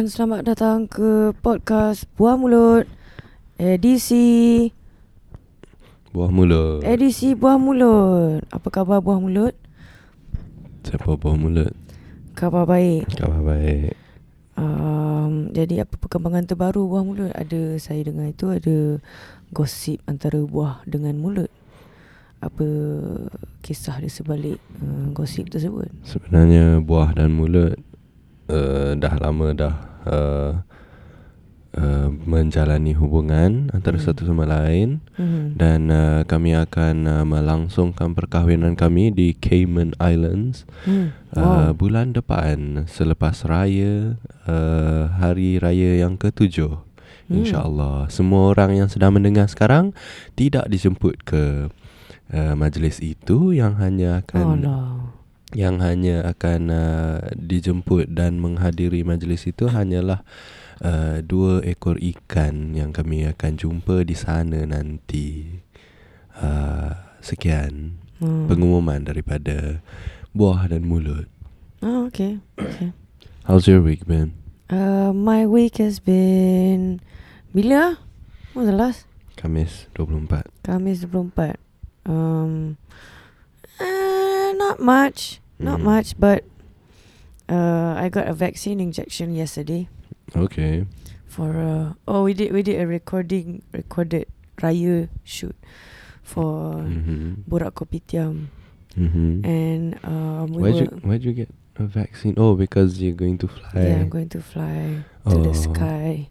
Dan selamat datang ke podcast Buah Mulut Edisi Buah mulut. Edisi Buah Mulut Apa khabar Buah Mulut? Siapa buah mulut? Khabar baik Khabar baik. um, Jadi apa perkembangan terbaru Buah Mulut? Ada saya dengar itu ada gosip antara buah dengan mulut Apa kisah di sebalik uh, gosip tersebut? Sebenarnya buah dan mulut uh, dah lama dah uh, uh, menjalani hubungan antara Hmm. satu sama lain Hmm. dan uh, kami akan uh, melangsungkan perkahwinan kami di Cayman Islands Hmm. uh, Wow. bulan depan selepas raya uh, hari raya yang ketujuh. Hmm. InsyaAllah Semua orang yang sedang mendengar sekarang Tidak dijemput ke uh, majlis itu Yang hanya akan Oh no. Yang hanya akan uh, dijemput dan menghadiri majlis itu Hanyalah uh, dua ekor ikan Yang kami akan jumpa di sana nanti uh, Sekian Hmm. pengumuman daripada Buah dan Mulut Oh, okay. okay. How's your week been? Uh, my week has been Bila? When was the last? Kamis 24 Kamis 24 um, uh, Not much Not Mhm. much But uh, I got a vaccine injection yesterday Okay For uh, Oh we did We did a recording Recorded Raya shoot For mm-hmm. Borak Kopitiam Mm-hmm. And um, we Why'd you Why'd you get a vaccine? Oh, because you're going to fly. Yeah, I'm going to fly to Oh. the sky.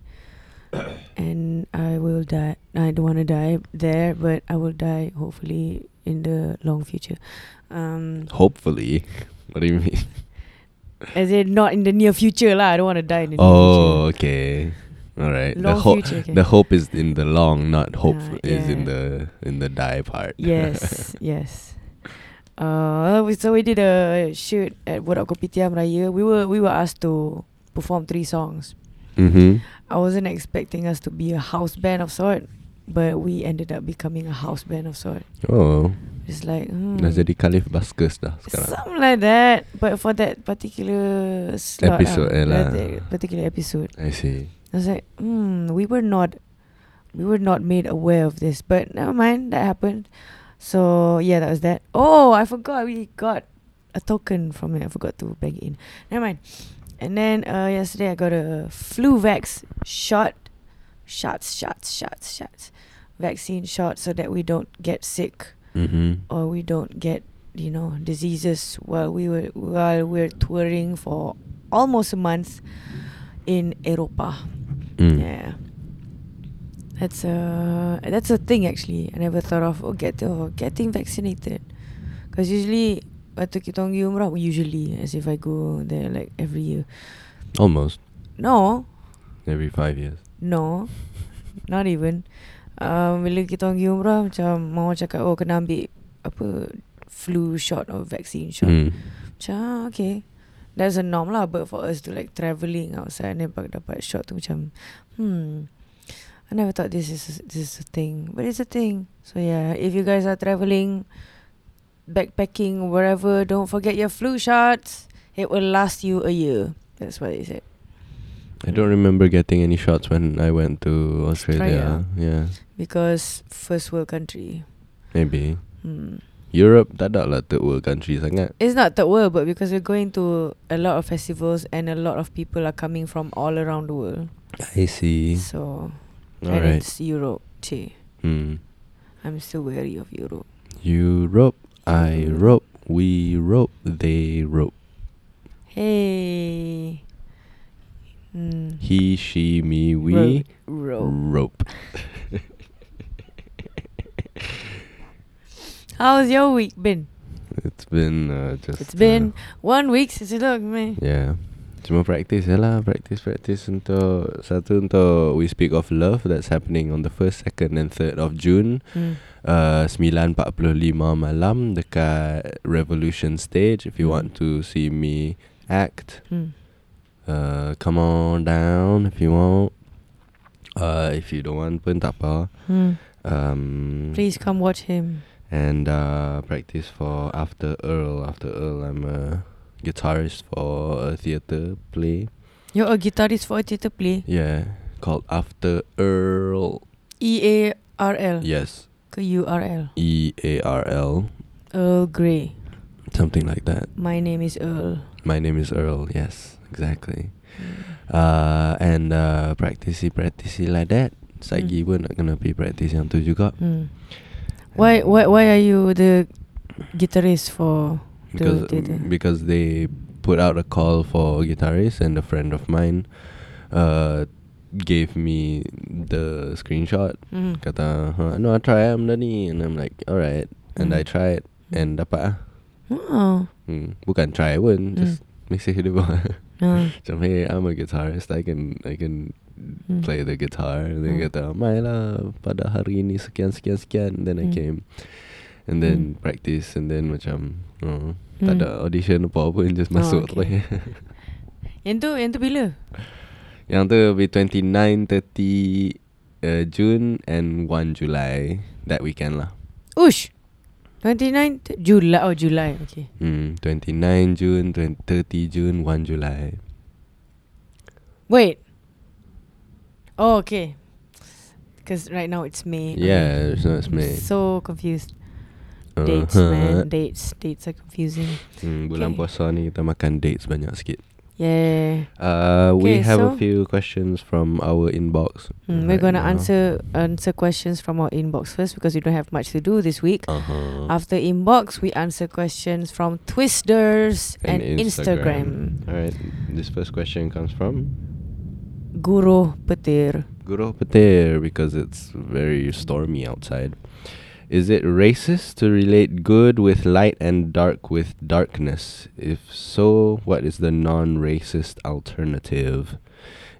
and I will die. I don't want to die there, but I will die hopefully in the long future. Um, Hopefully. What do you mean? as in not in the near future lah. I don't want to die in the near oh, okay. All right. future. The Long hope. future. Okay. The hope is in the long, not hope Ah, is in the in the die part. yes, yes. Uh, we- so we did a shoot at Borak Kopitiam Raya. We were we were asked to perform three songs. mm-hmm. I wasn't expecting us to be a house band of sort, but we ended up becoming a house band of sort. Oh, It's like hmm, dah jadi Khalif Baskers dah sekarang. something like that. But for that particular slot, Episode, eh lah. that particular episode, I see. I was like, hmm, we were not, we were not made aware of this. But never mind, that happened. So yeah, that was that. Oh, I forgot we got a token from it. I forgot to bag it in. Never mind. And then uh, yesterday I got a flu vax shot, shots, shots, shots, shots, vaccine shot so that we don't get sick Mm-hmm. or we don't get you know diseases while we were while we're touring for almost a month in Europa. Mm. Yeah. That's a that's a thing actually. I never thought of oh, get oh, getting vaccinated, because usually waktu kita pergi umrah usually as if I go there like every year. Almost No, every five years. no, not even. Um, bila kita pergi umrah macam mama cakap oh kena ambil apa flu shot or vaccine shot. Mm. Macam ah, okay. That's a norm lah But for us to like Travelling outside And dapat, dapat shot tu macam Hmm I never thought this is this is a thing But it's a thing. So yeah If you guys are travelling Backpacking Wherever Don't forget your flu shots. It will last you a year. That's what they said. I don't remember getting any shots when I went to Australia. Yeah, Because First world country maybe. Hmm Europe tak ada lah third world country sangat. It's not third world But because we're going to A lot of festivals And a lot of people Are coming from all around the world I see. So and Alright. it's Europe too. Hmm. I'm still wary of Europe. Europe, I rope, we rope, they rope. Hey. Mm. He, she, me, we Rope. rope. How's your week been? It's been uh, just. It's been one week since you look me. Uh, yeah. Cuma practice je lah Practice practice untuk Satu untuk We Speak of Love That's happening on the 1st, 2nd and 3rd of June Mm. uh, 9.45 malam Dekat Revolution Stage If you Hmm. want to see me act Mm. uh, Come on down If you want uh, If you don't want pun tak apa Mm. Um, Please come watch him. And uh, practice for After Earl After Earl I'm a guitarist for a theatre play. You're a guitarist for a theatre play. Yeah, called After Earl. E A R L. Yes, Ke U R L. E A R L, Earl Grey. something like that. My name is Earl. My name is Earl. Yes, exactly. Uh, and uh, practice practice like that. Sagi Hmm. pun nak kena pergi practice yang tu juga. Hmm. Why why why are you the guitarist for because the theatre? because they put out a call for guitarist and a friend of mine uh gave me the screenshot Hmm. kata huh, no I try benda ni and I'm like alright and I Hmm. tried and dapat ah Oh. hmm. bukan try pun just message dia buat Ah. macam hey I'm a guitarist I can I can Hmm. play the guitar dia Hmm. kata mai lah pada hari ni sekian sekian sekian then I Hmm. came and then practice and then macam oh, tak Hmm. ada audition apa pun just Oh, masuk okay. tu Yang tu yang tu bila? yang tu be 29 30 uh, June and 1 July that weekend lah Ush. 29 th- July oh July okay. hmm 29 June 20, 30 June 1 July Wait. Oh okay. Because right now it's May. yeah it's not I'm May So confused. Dates Uh-huh. man. Dates. Dates are confusing. hmm, bulan Okay. puasa ni kita makan dates banyak sikit Yeah. uh, we Okay, have a few questions from our inbox Hmm, we're gonna now. answer answer questions from our inbox first because we don't have much to do this week. uh-huh. After inbox, we answer questions from Twisters and, And Instagram. Alright, this first question comes from Guru Petir. Guru Petir because it's very stormy outside. Is it racist to relate good with light and dark with darkness? If so, what is the non racist alternative?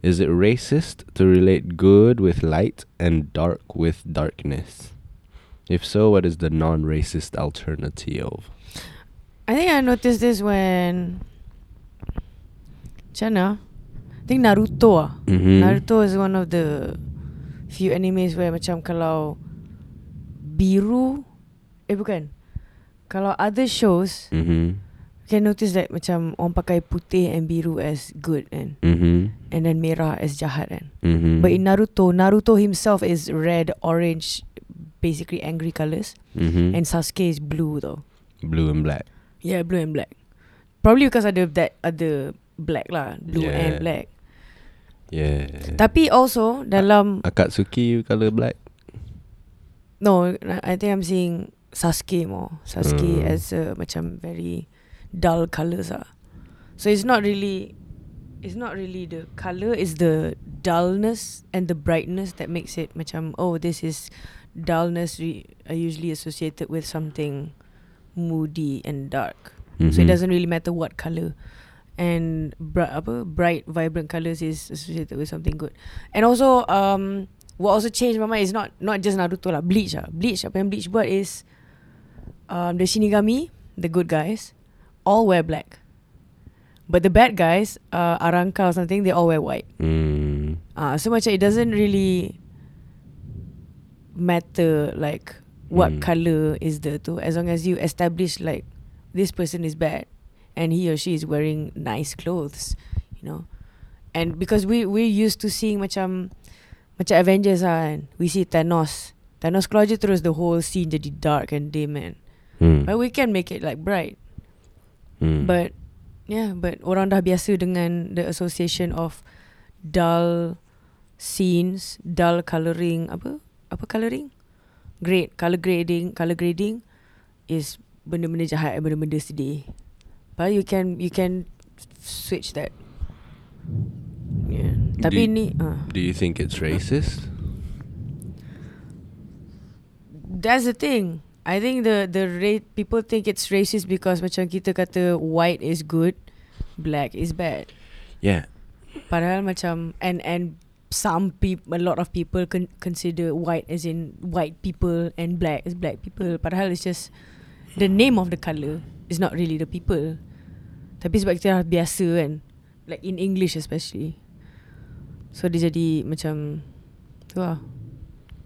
Is it racist to relate good with light and dark with darkness? If so, what is the non racist alternative? I think I noticed this when Chana. Think Naruto ah. Mm-hmm. Naruto is one of the few animes where macam kalau biru eh bukan. Kalau other shows Mm-hmm. you can notice that macam orang pakai putih and biru as good kan Mm-hmm. and then merah as jahat kan. Mm-hmm. But in Naruto, Naruto himself is red, orange, basically angry colors mm-hmm. and Sasuke is blue though. blue and black. Yeah, blue and black. Probably because ada that ada black lah, blue Yeah. and black. Yeah. Tapi also dalam Akatsuki color black. no, I think I'm seeing Sasuke more. Sasuke Hmm. as a macam very dull colours ah. So it's not really it's not really the colour, it's the dullness and the brightness that makes it macam oh this is dullness re- are usually associated with something moody and dark. So it Mhm. doesn't really matter what colour. And bri- apa bright vibrant colours is associated with something good. And also um what also changed my mind is not not just Naruto lah, Bleach lah. Bleach apa yang Bleach buat is um the Shinigami, the good guys, all wear black. But the bad guys, uh, Aranka or something, they all wear white. Mm. Ah, so macam it doesn't really matter like what Mm. color is the tu as long as you establish like this person is bad and he or she is wearing nice clothes, you know. And because we we used to seeing macam macam Avengers lah kan. We see Thanos. Thanos keluar je terus the whole scene jadi dark and dim man. Mm. But we can make it like bright. Mm. But yeah, but orang dah biasa dengan the association of dull scenes, dull colouring apa? Apa colouring? Grade, colour grading, colour grading is benda-benda jahat and benda-benda sedih. But you can you can switch that. Yeah. Tapi Do- ni uh, Do you think it's racist? that's the thing. I think the the rate people think it's racist because macam kita kata white is good, black is bad. Yeah. Padahal macam and and some people a lot of people con- consider white as in white people and black as black people. Padahal it's just the name of the colour is not really the people. Tapi sebab kita dah biasa kan like in English especially. So dia jadi macam tu lah.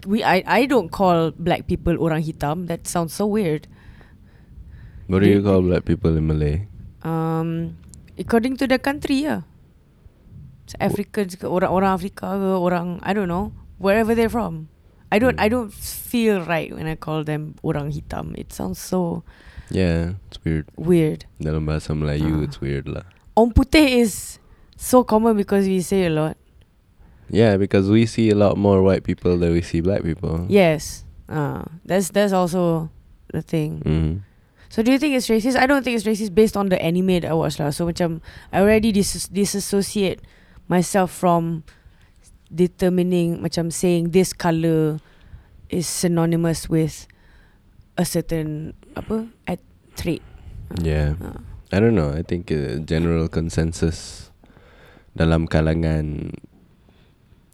We I I don't call black people orang hitam. That sounds so weird. What do you call black people in Malay? Um, according to the country, yeah. It's Africans ke orang-orang Afrika ke orang I don't know wherever they're from. I don't I Hmm. don't feel right when I call them orang hitam. It sounds so Yeah, it's weird. weird. Dalam bahasa Melayu, Ah. it's weird lah. Orang putih is so common because we say a lot. Yeah, because we see a lot more white people than we see black people. Yes. Uh, that's that's also the thing. Mm. So do you think it's racist? I don't think it's racist based on the anime that I watched lah. So macam I already dis- disassociate myself from determining macam saying this color is synonymous with a certain apa at trait. Yeah. Uh, I don't know. I think uh, general consensus dalam kalangan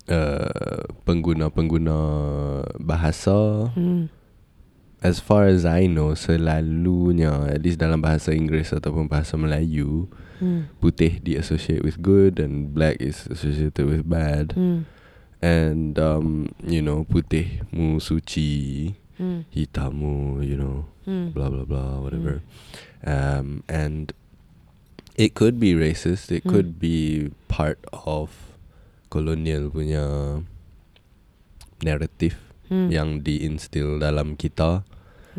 uh, pengguna-pengguna bahasa hmm. as far as I know selalunya at least dalam bahasa Inggeris ataupun bahasa Melayu Hmm. putih di associate with good and black is associated with bad Hmm. and um you know putih mu suci Hmm. hitam you know Hmm. blah blah blah whatever. Um and it could be racist. It could be part of colonial punya narrative yang diinstil dalam kita.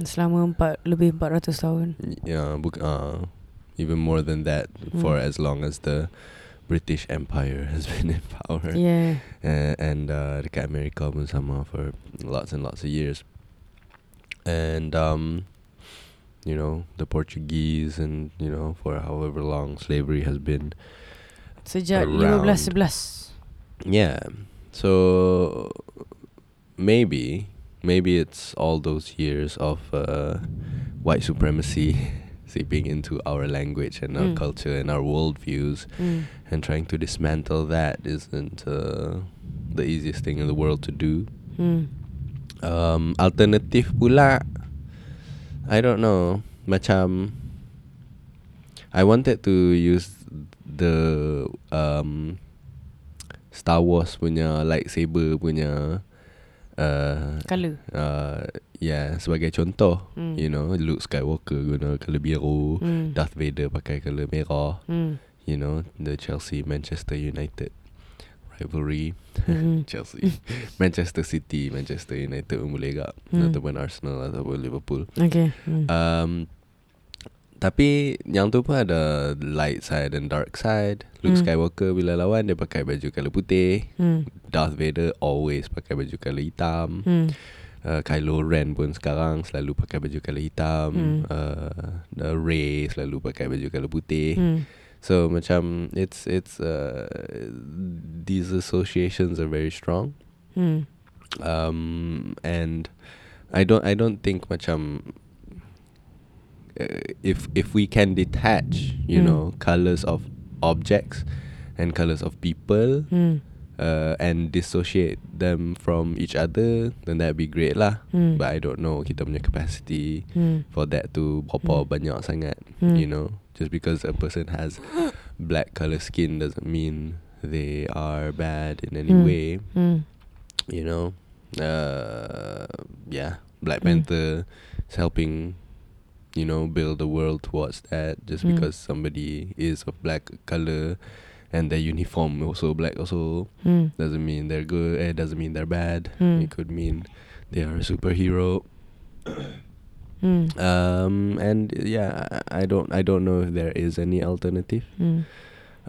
Selama empat lebih 400 tahun. yeah uh, even more than that for as long as the British Empire has been in power. Yeah. uh, and uh, dekat Amerika pun sama for lots and lots of years and um you know the Portuguese and you know for however long slavery has been Sejak Around. 15 11. yeah so maybe maybe it's all those years of uh, white supremacy seeping into our language and our Mm. culture and our worldviews Hmm. and trying to dismantle that isn't uh, the easiest thing in the world to do Hmm. Um, alternatif pula I don't know macam I wanted to use the um, Star Wars punya lightsaber punya uh, Color. uh, yeah sebagai contoh Hmm. you know Luke Skywalker guna colour biru Hmm. Darth Vader pakai colour merah Hmm. you know the Chelsea Manchester United rivalry Hmm. Chelsea Manchester City Manchester United pun boleh gak Hmm. ataupun Arsenal ataupun Liverpool Okay. Hmm. um, tapi yang tu pun ada light side and dark side Luke Hmm. Skywalker bila lawan dia pakai baju colour putih Hmm. Darth Vader always pakai baju colour hitam Hmm. uh, Kylo Ren pun sekarang selalu pakai baju colour hitam Hmm. uh, the Rey selalu pakai baju colour putih Hmm. So macam it's it's uh, these associations are very strong. Hmm. Um, and I don't I don't think macam uh, if if we can detach, you Mm. know, colors of objects and colors of people Hmm. uh, and dissociate them from each other, then that'd be great lah. Hmm. But I don't know kita punya capacity Hmm. for that to berapa Hmm. banyak sangat. You know, just because a person has black color skin doesn't mean they are bad in any Hmm. way. Hmm. You know, uh, yeah, Black Hmm. Panther is helping. You know, build the world towards that. Just Hmm. because somebody is of black color, and their uniform also black also Hmm. doesn't mean they're good. It doesn't mean they're bad. Hmm. It could mean they are a superhero. Hmm. Um, and yeah, I don't I don't know if there is any alternative. Hmm.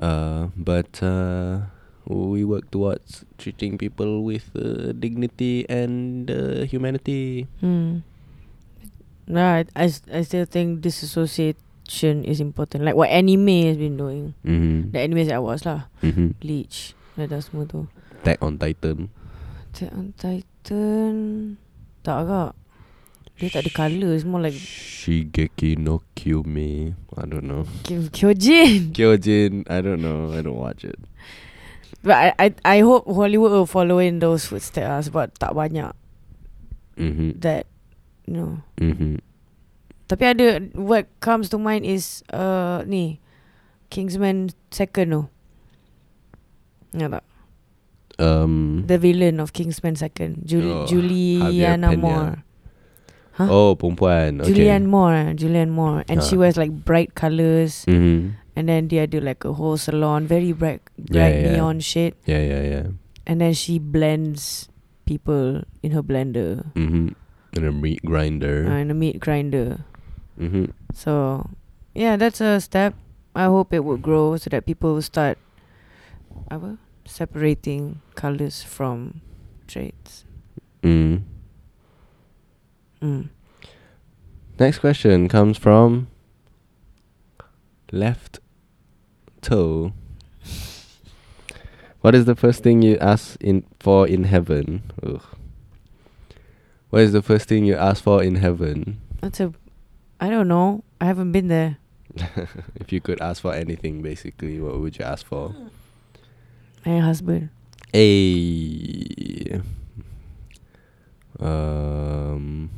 Uh, but uh, we work towards treating people with uh, dignity and uh, humanity. Hmm. Right. I, I still think disassociation is important. Like what anime has been doing. Mm-hmm. The animes that I watch lah. mm-hmm. Bleach. Dah semua tu. Attack on Titan. Attack on Titan. Tak agak. Dia tak ada colour. It's more like Shigeki no Kyume. I don't know. Ky- Kyojin. Kyojin. I don't know. I don't watch it. But I, I I hope Hollywood will follow in those footsteps lah sebab tak banyak Mm-hmm. that you know. Mm-hmm. Tapi ada what comes to mind is uh ni Kingsman second tu. Ya tak? Um. The villain of Kingsman second. Jul- Oh, Juliana Javier. Moore. Huh? Oh, perempuan. Okay. Julianne Moore, Julianne Moore, and she Ah. wears like bright colors, Mhm. and then they do like a whole salon, very bright, bright yeah. neon shit, Yeah, yeah, yeah. and then she blends people in her blender, Mhm. And a meat grinder. uh, in a meat grinder. Mhm. So, yeah, that's a step. I hope it will grow so that people will start, apa, separating colors from traits. Mm. Mm. Next question comes from left toe. What is the first thing you ask in for in heaven? Ugh. What is the first thing you ask for in heaven? That's a, I don't know. I haven't been there. if you could ask for anything, basically, what would you ask for? My husband. A um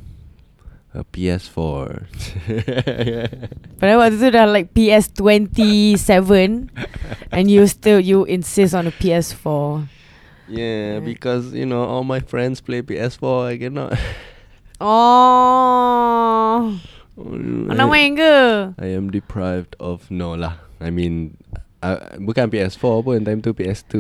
a PS4. Padahal waktu tu dah like PS 27 and you still you insist on a PS4. yeah, Yeah. because you know all my friends play PS4. I cannot. Oh. Nak I, main ke? I am deprived of no lah. I mean, uh, bukan PS4 pun time tu PS2.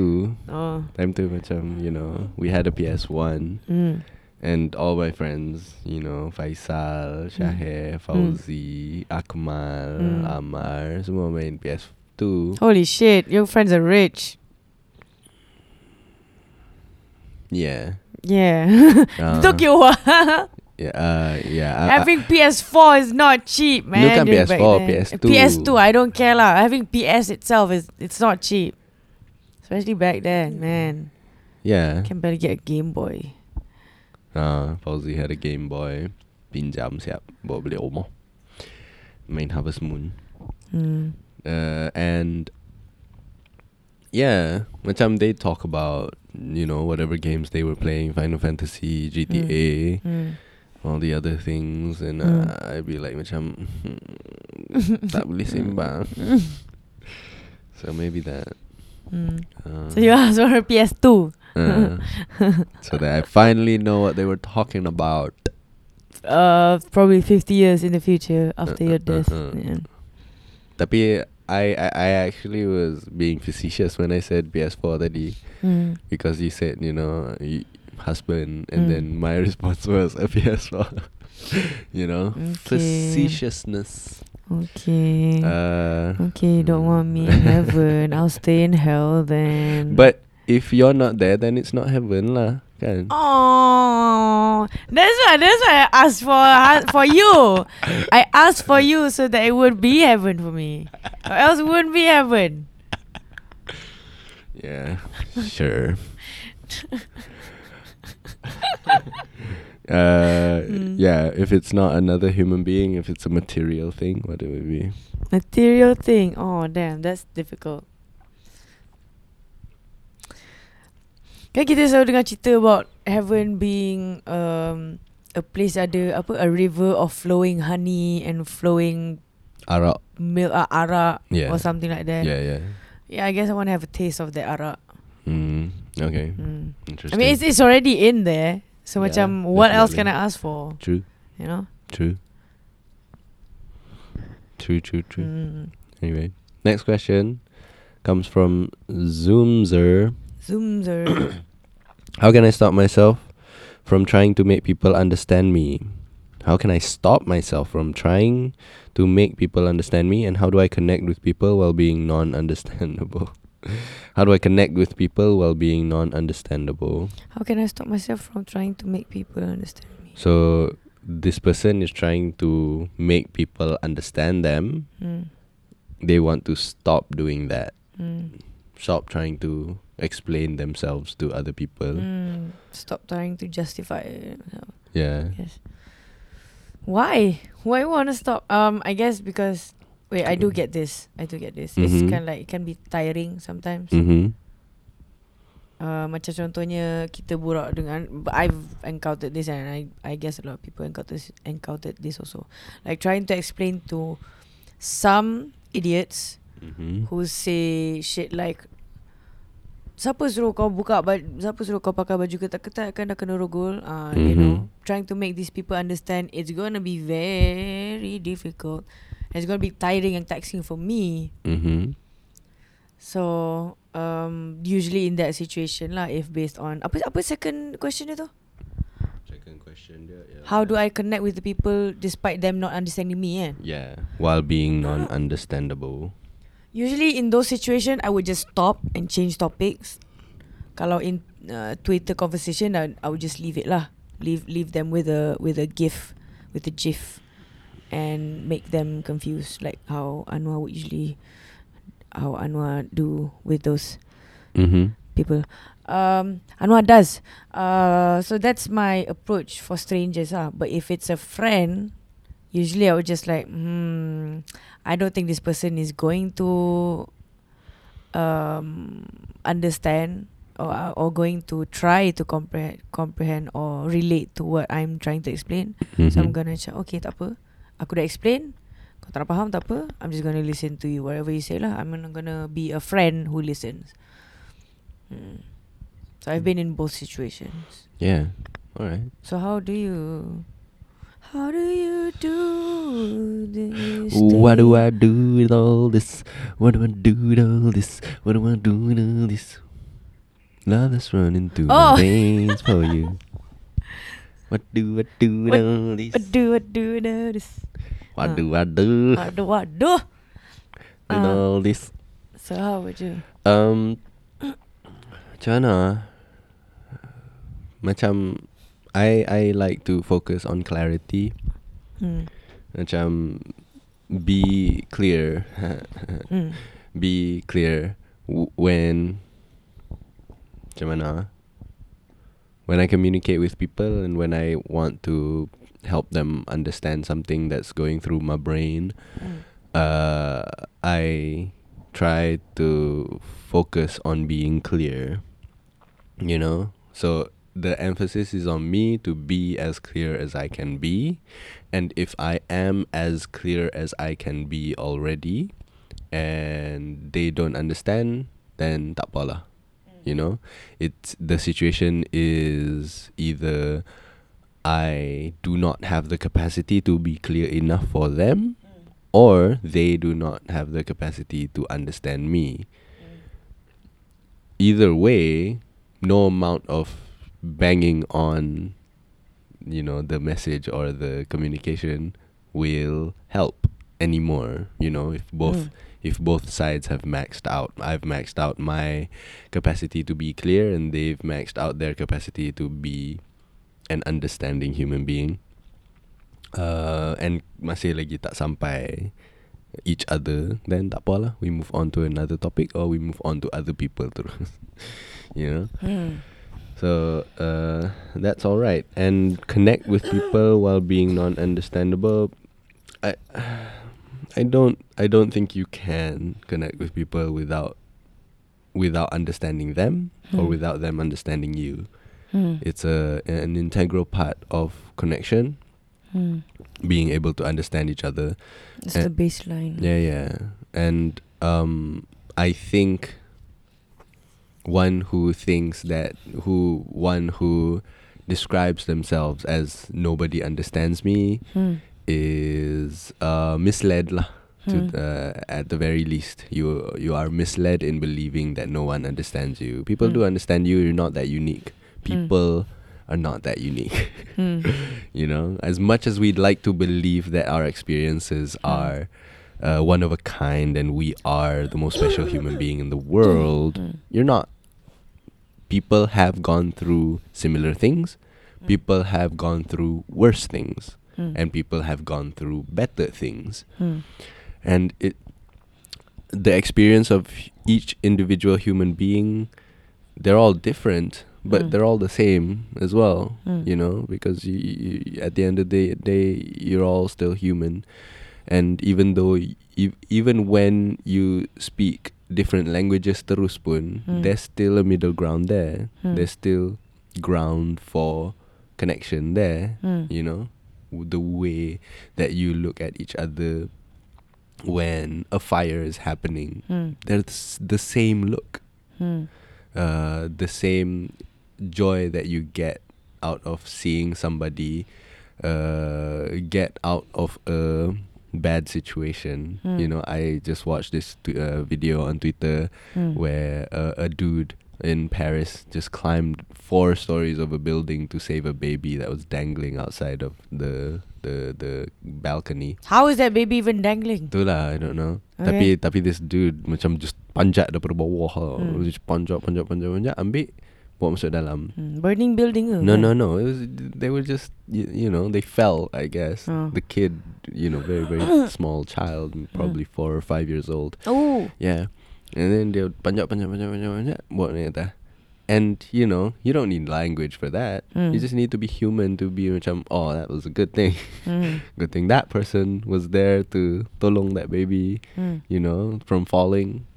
Oh. Time tu macam you know we had a PS1. Mm. And all my friends, you know, Faisal, Shahir, Fauzi, Akmal, Mm. Amar, semua main PS2. Holy shit, your friends are rich. Yeah. Yeah. Uh, Tokyo. Yeah, uh, yeah. uh, uh, Having PS4 is not cheap, man. During back PS4, then. PS2. PS2, I don't care lah. Having PS itself is it's not cheap. Especially back then, man. yeah. Can barely get a Game Boy. Uh, Fauzi had a Game Boy. Pinjam siap. Bawa beli rumah. Main Harvest Moon. Hmm. Uh, and yeah, macam they talk about, you know, whatever games they were playing, Final Fantasy, GTA. Hmm. all the other things and Mm. uh, I'd be like macam tak boleh sembang. so maybe that. Hmm. Uh, So you asked for a PS2. Uh, so that I finally know what they were talking about. Uh, probably 50 years in the future after Uh, your uh, death. Yeah. Tapi I, I I actually was being facetious when I said PS4 tadi Hmm. because you said you know y- husband and Mm. then my response was a PS4. you know Okay. facetiousness. Okay. Uh, okay, you don't want me in heaven. I'll stay in hell then. But if you're not there, then it's not heaven lah, kan? Oh, that's why. That's why I asked for for you. I asked for you so that it would be heaven for me, or else it wouldn't be heaven. Yeah, sure. uh, Mm. yeah. If it's not another human being, if it's a material thing, what it would be? Material thing. Oh damn, that's difficult. Kan kita selalu dengar cerita about heaven being um a place ada apa a river of flowing honey and flowing Arak. milk uh, arak Yeah. or something like that. Yeah, yeah. Yeah, I guess I want to have a taste of that arak. Mm, okay. Mm. I mean, it's it's already in there. So Yeah, macam, what else can I ask for? true, You know? true, true, true, true. Mm. Anyway, next question comes from Zoomzer. Zoomzer. How can I stop myself from trying to make people understand me? How can I stop myself from trying to make people understand me? And how do I connect with people while being non understandable? how do I connect with people while being non understandable? How can I stop myself from trying to make people understand me? So, this person is trying to make people understand them. Mm. They want to stop doing that, Mm. Stop trying to explain themselves to other people. Mm. Stop trying to justify yourself. Yeah. Yes. Why? Why you want to stop? Um, I guess because wait, I do get this. I do get this. It's Mhm. kind of like it can be tiring sometimes. Mm-hmm. Uh, macam contohnya kita burak dengan I've encountered this and I I guess a lot of people encountered encountered this also. Like trying to explain to some idiots Mm-hmm. who say shit like siapa suruh kau buka baju, siapa suruh kau pakai baju ketat-ketat kan dah kena rogol. Uh, you Mhm. know, trying to make these people understand it's going to be very difficult. It's going to be tiring and taxing for me. Mm-hmm. So, um, usually in that situation lah, if based on apa apa second question dia tu? Second question dia. Yeah. How do I connect with the people despite them not understanding me? Eh? Yeah, while being non-understandable. Usually in those situations, I would just stop and change topics. Kalau in uh, Twitter conversation, I, I would just leave it lah. Leave leave them with a with a gif, with a gif, and make them confused like how Anwar would usually, how Anwar do with those Mm-hmm. people. Um, Anwar does. Uh, so that's my approach for strangers. Ah, but if it's a friend, usually I would just like, hmm, I don't think this person is going to um understand or or going to try to comprehend comprehend or relate to what I'm trying to explain. So I'm Mhm. gonna cakap Okay tak apa Aku dah explain Kau tak nak faham tak apa I'm just gonna listen to you Whatever you say lah I'm gonna be a friend who listens hmm. So I've been in both situations Yeah. All right. So how do you How do you do this What do? I do with all this? What do I do with all this? What do I do with all this? Love is running through Oh. my veins for you. What do I do with What- all this? What do I do now this What do I do Waduh waduh with Ah. all this? So how would you Um, macam mana? Macam I I like to focus on clarity. hmm. Macam be clear. Hmm. be clear w- when macam mana? When I communicate with people and when I want to help them understand something that's going through my brain, Hmm. uh, I try to focus on being clear. You know? So the emphasis is on me to be as clear as I can be. And if I am as clear as I can be already and they don't understand, then tak apa. You know? It's the situation is either I do not have the capacity to be clear enough for them mm. or they do not have the capacity to understand me. Mm. Either way, no amount of banging on you know the message or the communication will help anymore you know if both Mm. if both sides have maxed out. I've maxed out my capacity to be clear and they've maxed out their capacity to be an understanding human being. Uh, and masih lagi tak sampai each other then tak apa lah we move on to another topic or we move on to other people terus. You know? Hmm. So uh, that's all right and connect with people while being non-understandable i i don't i don't think you can connect with people without without understanding them or Hmm. without them understanding you Hmm. it's a an integral part of connection Hmm. being able to understand each other It's Eh, the baseline. yeah yeah and um i think one who thinks that who one who describes themselves as nobody understands me Hmm. is uh misled lah to Hmm. the, at the very least you you are misled in believing that no one understands you people do Hmm. understand you you're not that unique people are not that unique Hmm. you know as much as we'd like to believe that our experiences Hmm. are uh, one of a kind and we are the most special human being in the world Hmm. you're not people have gone through similar things Hmm. people have gone through worse things Hmm. and people have gone through better things Hmm. and it the experience of each individual human being they're all different but Mm. they're all the same as well Mm. you know because you, you, at the end of the day you're all still human and even though e- even when you speak different languages terus pun Mm. there's still a middle ground there Mm. there's still ground for connection there Hmm. you know the way that you look at each other when a fire is happening Hmm. there's the same look Hmm. uh, the same joy that you get out of seeing somebody uh, get out of a bad situation. Mm. You know, I just watched this t- uh, video on Twitter Mm. where uh, a dude in Paris just climbed four stories of a building to save a baby that was dangling outside of the the the balcony. How is that baby even dangling? Itulah I don't know. Okay. Tapi tapi this dude macam just panjat daripada bawah. Hmm. Just panjat panjat panjat panjat ambil bawa masuk dalam. Hmm. Burning building ke? No no no. It was they were just you, you know they fell I guess. Oh. The kid you know very very small child probably four or five years old. Oh. Yeah. And then dia panjat panjat panjat panjat panjat buat ni atas. And you know, you don't need language for that. Mm. You just need to be human to be macam oh that was a good thing. Hmm. good thing that person was there to tolong that baby, Hmm. you know, from falling.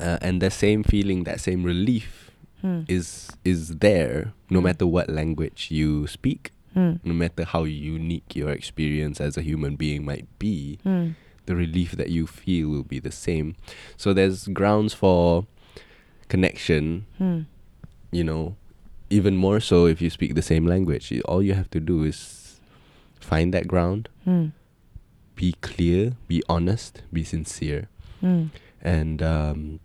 Uh, and that same feeling, that same relief Hmm. is is there no Mm. matter what language you speak, Hmm. no matter how unique your experience as a human being might be Hmm. the relief that you feel will be the same. So there's grounds for connection, Hmm. you know, even more so if you speak the same language. All you have to do is find that ground, Hmm. be clear, be honest, be sincere, Hmm. and um,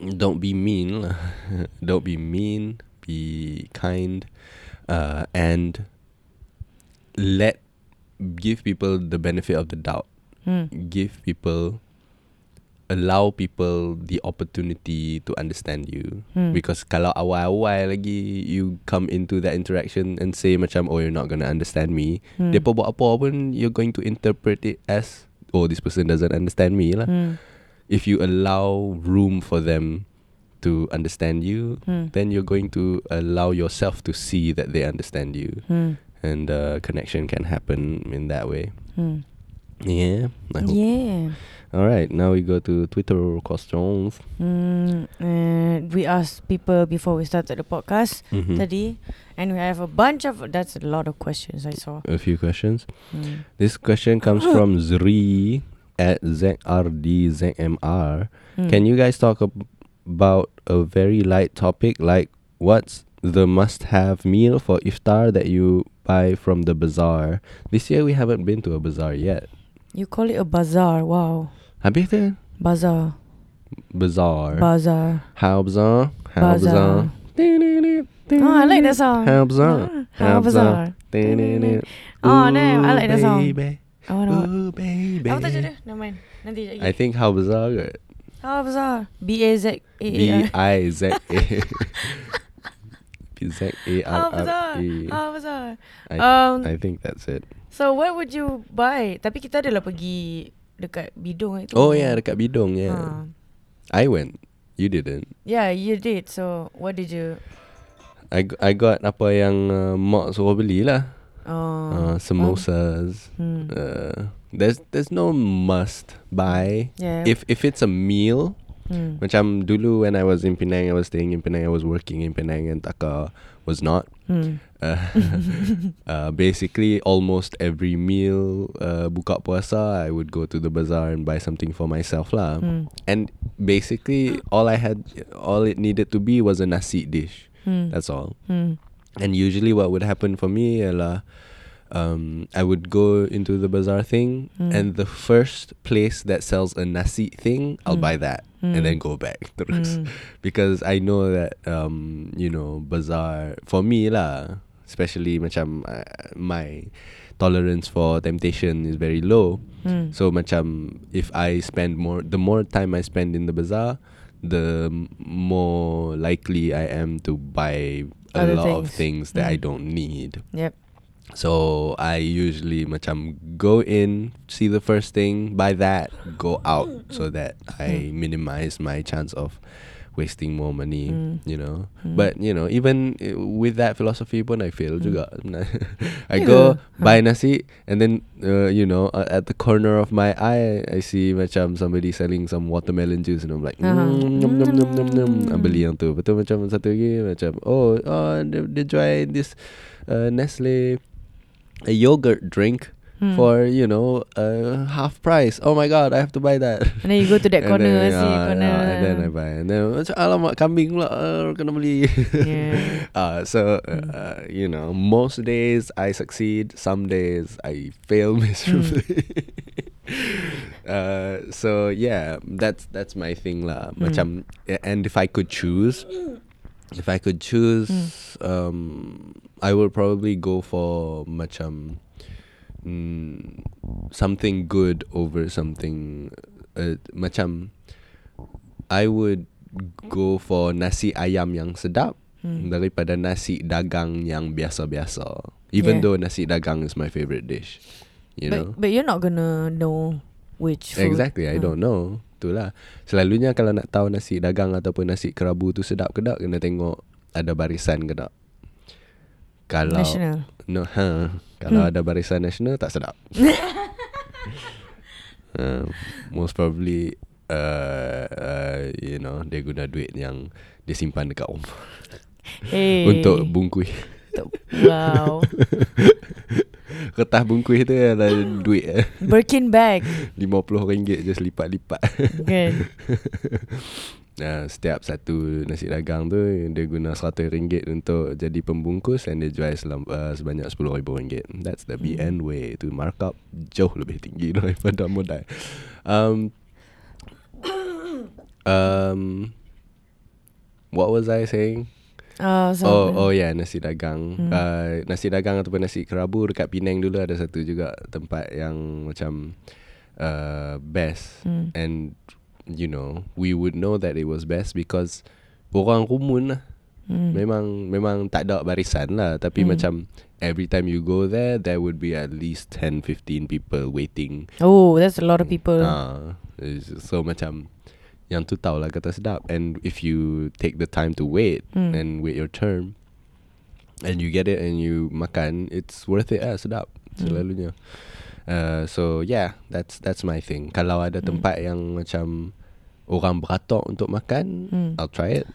don't be mean. don't be mean, be kind, uh, and let give people the benefit of the doubt. Hmm. give people allow people the opportunity to understand you Hmm. because kalau awal-awal lagi you come into that interaction and say macam oh you're not going to understand me Hmm. depa buat apa pun you're going to interpret it as oh this person doesn't understand me lah Hmm. If you allow room for them to understand you Hmm. then you're going to allow yourself to see that they understand you Hmm. and uh, connection can happen in that way Hmm. yeah I hope Yeah. All right, now we go to Twitter questions. Mm, and we asked people before we started the podcast Mhm. tadi, and we have a bunch of. That's a lot of questions I saw. A few questions. Mm. This question comes from Zri at ZRDZMR. Mm. Can you guys talk ab- about a very light topic like what's the must-have meal for iftar that you buy from the bazaar? This year we haven't been to a bazaar yet. You call it a bazaar? Wow, Habis tu bazaar, bazaar. bazaar. How bazaar? How bazaar? Bazaar. Oh, I like that song. How bazaar? How bazaar. Oh, damn, I like that song. I wanna. Ooh, baby. Apa tajuk dia? Never mind. Nanti I lagi. think how bazaar kot. How bazaar? B A Z A B A R. I Z A Z A How R bazaar? R E. How bazaar? I Um. I think that's it. So what would you buy? Tapi kita adalah pergi dekat bidung itu. Oh yeah, dekat Bidong, yeah. Ha. I went. You didn't. Yeah, you did. So what did you? I g- I got apa yang uh, mak suruh beli lah. Oh. Uh, samosas. Hmm. Uh, there's there's no must buy. yeah. If if it's a meal, Hmm. macam dulu when I was in Penang, I was staying in Penang, I was working in Penang, and Taka was not. Hmm. Uh, uh, basically, almost every meal uh, buka puasa, I would go to the bazaar and buy something for myself lah. Hmm. And basically, all I had, all it needed to be was a nasi dish. That's all. And usually, what would happen for me, ialah, um, I would go into the bazaar thing, Mm. and the first place that sells a nasi thing, I'll Mm. buy that, Mm. and then go back. Hmm. because I know that um you know bazaar for me lah especially macam uh, my tolerance for temptation is very low Hmm. so macam if I spend more the more time I spend in the bazaar the more likely I am to buy a Other lot of things. things that I Mm. don't need Yep. so I usually macam go in, see the first thing, buy that, go out so that I minimize my chance of wasting more money, Mm. you know. Mm. But you know, even uh, with that philosophy pun I fail Mm. juga. I Yeah. go buy nasi and then uh, you know uh, at the corner of my eye I see macam somebody selling some watermelon juice and I'm like Uh-huh. mm, nom nom nom nom nom I beli yang tu. Betul macam satu lagi macam oh oh dia, dia jual this uh, Nestle a yogurt drink Hmm. for you know uh, half price. Oh my god, I have to buy that. And then you go to that corner, then, see ah, corner. ah, and then I buy. And then macam alamak kambing pula uh, kena beli. Yeah. Uh, so uh, you know, most days I succeed. Some days I fail miserably. uh, so yeah, that's that's my thing lah. Macam, and if I could choose, if I could choose, um, I would probably go for macam mm, something good over something. Uh, macam, I would go for nasi ayam yang sedap Hmm. daripada nasi dagang yang biasa-biasa. Even Yeah. though nasi dagang is my favorite dish. You but, know? but you're not gonna know which food. Exactly, I Hmm. don't know. Itulah. Selalunya kalau nak tahu nasi dagang ataupun nasi kerabu tu sedap ke tak, kena tengok ada barisan ke tak. Kalau National. no, ha, kalau Hmm. ada barisan nasional tak sedap. uh, most probably uh, uh, you know dia guna duit yang dia simpan dekat rumah Hey. untuk bungkus. Wow. Kertas bungkus tu adalah duit eh. Birkin bag. RM50 just lipat-lipat. Kan. Nah, setiap satu nasi dagang tu dia guna RM100 untuk jadi pembungkus dan dia jual selam, uh, sebanyak RM10,000. That's the BN way to markup jauh lebih tinggi daripada modal. Um, um, what was I saying? Uh, so Oh, oh yeah, nasi dagang. Hmm. Uh, nasi dagang ataupun nasi kerabu dekat Penang dulu ada satu juga tempat yang macam uh, best. Hmm. And you know, we would know that it was best because orang rumun lah. Hmm. Memang memang tak ada barisan lah tapi Hmm. macam every time you go there there would be at least 10 15 people waiting. Oh, that's a lot of people. Ah, it's- so macam yang tu tahu lah kata sedap and if you take the time to wait Hmm. and wait your turn and you get it and you makan it's worth it lah sedap Hmm. selalunya. Uh, so yeah, that's that's my thing. Kalau ada Hmm. tempat yang macam orang beratok untuk makan, Hmm. I'll try it.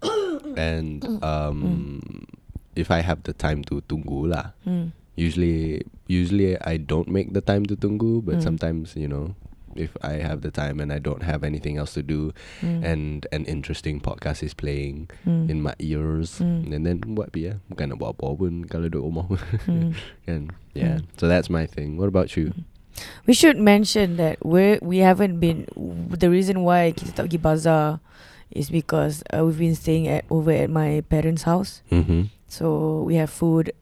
and um, if I have the time to tunggu lah. Hmm. Usually, usually I don't make the time to tunggu, but Mm. sometimes you know, if I have the time and I don't have anything else to do, Hmm. and an interesting podcast is playing Hmm. in my ears, Mm. and then buat ya, bukan nak buat apa pun kalau duduk rumah Hmm. kan. Yeah, so that's my thing. What about you? We should mention that we we haven't been. The reason why kita tak pergi bazaar is because uh, we've been staying at over at my parents' house. Mm-hmm. So we have food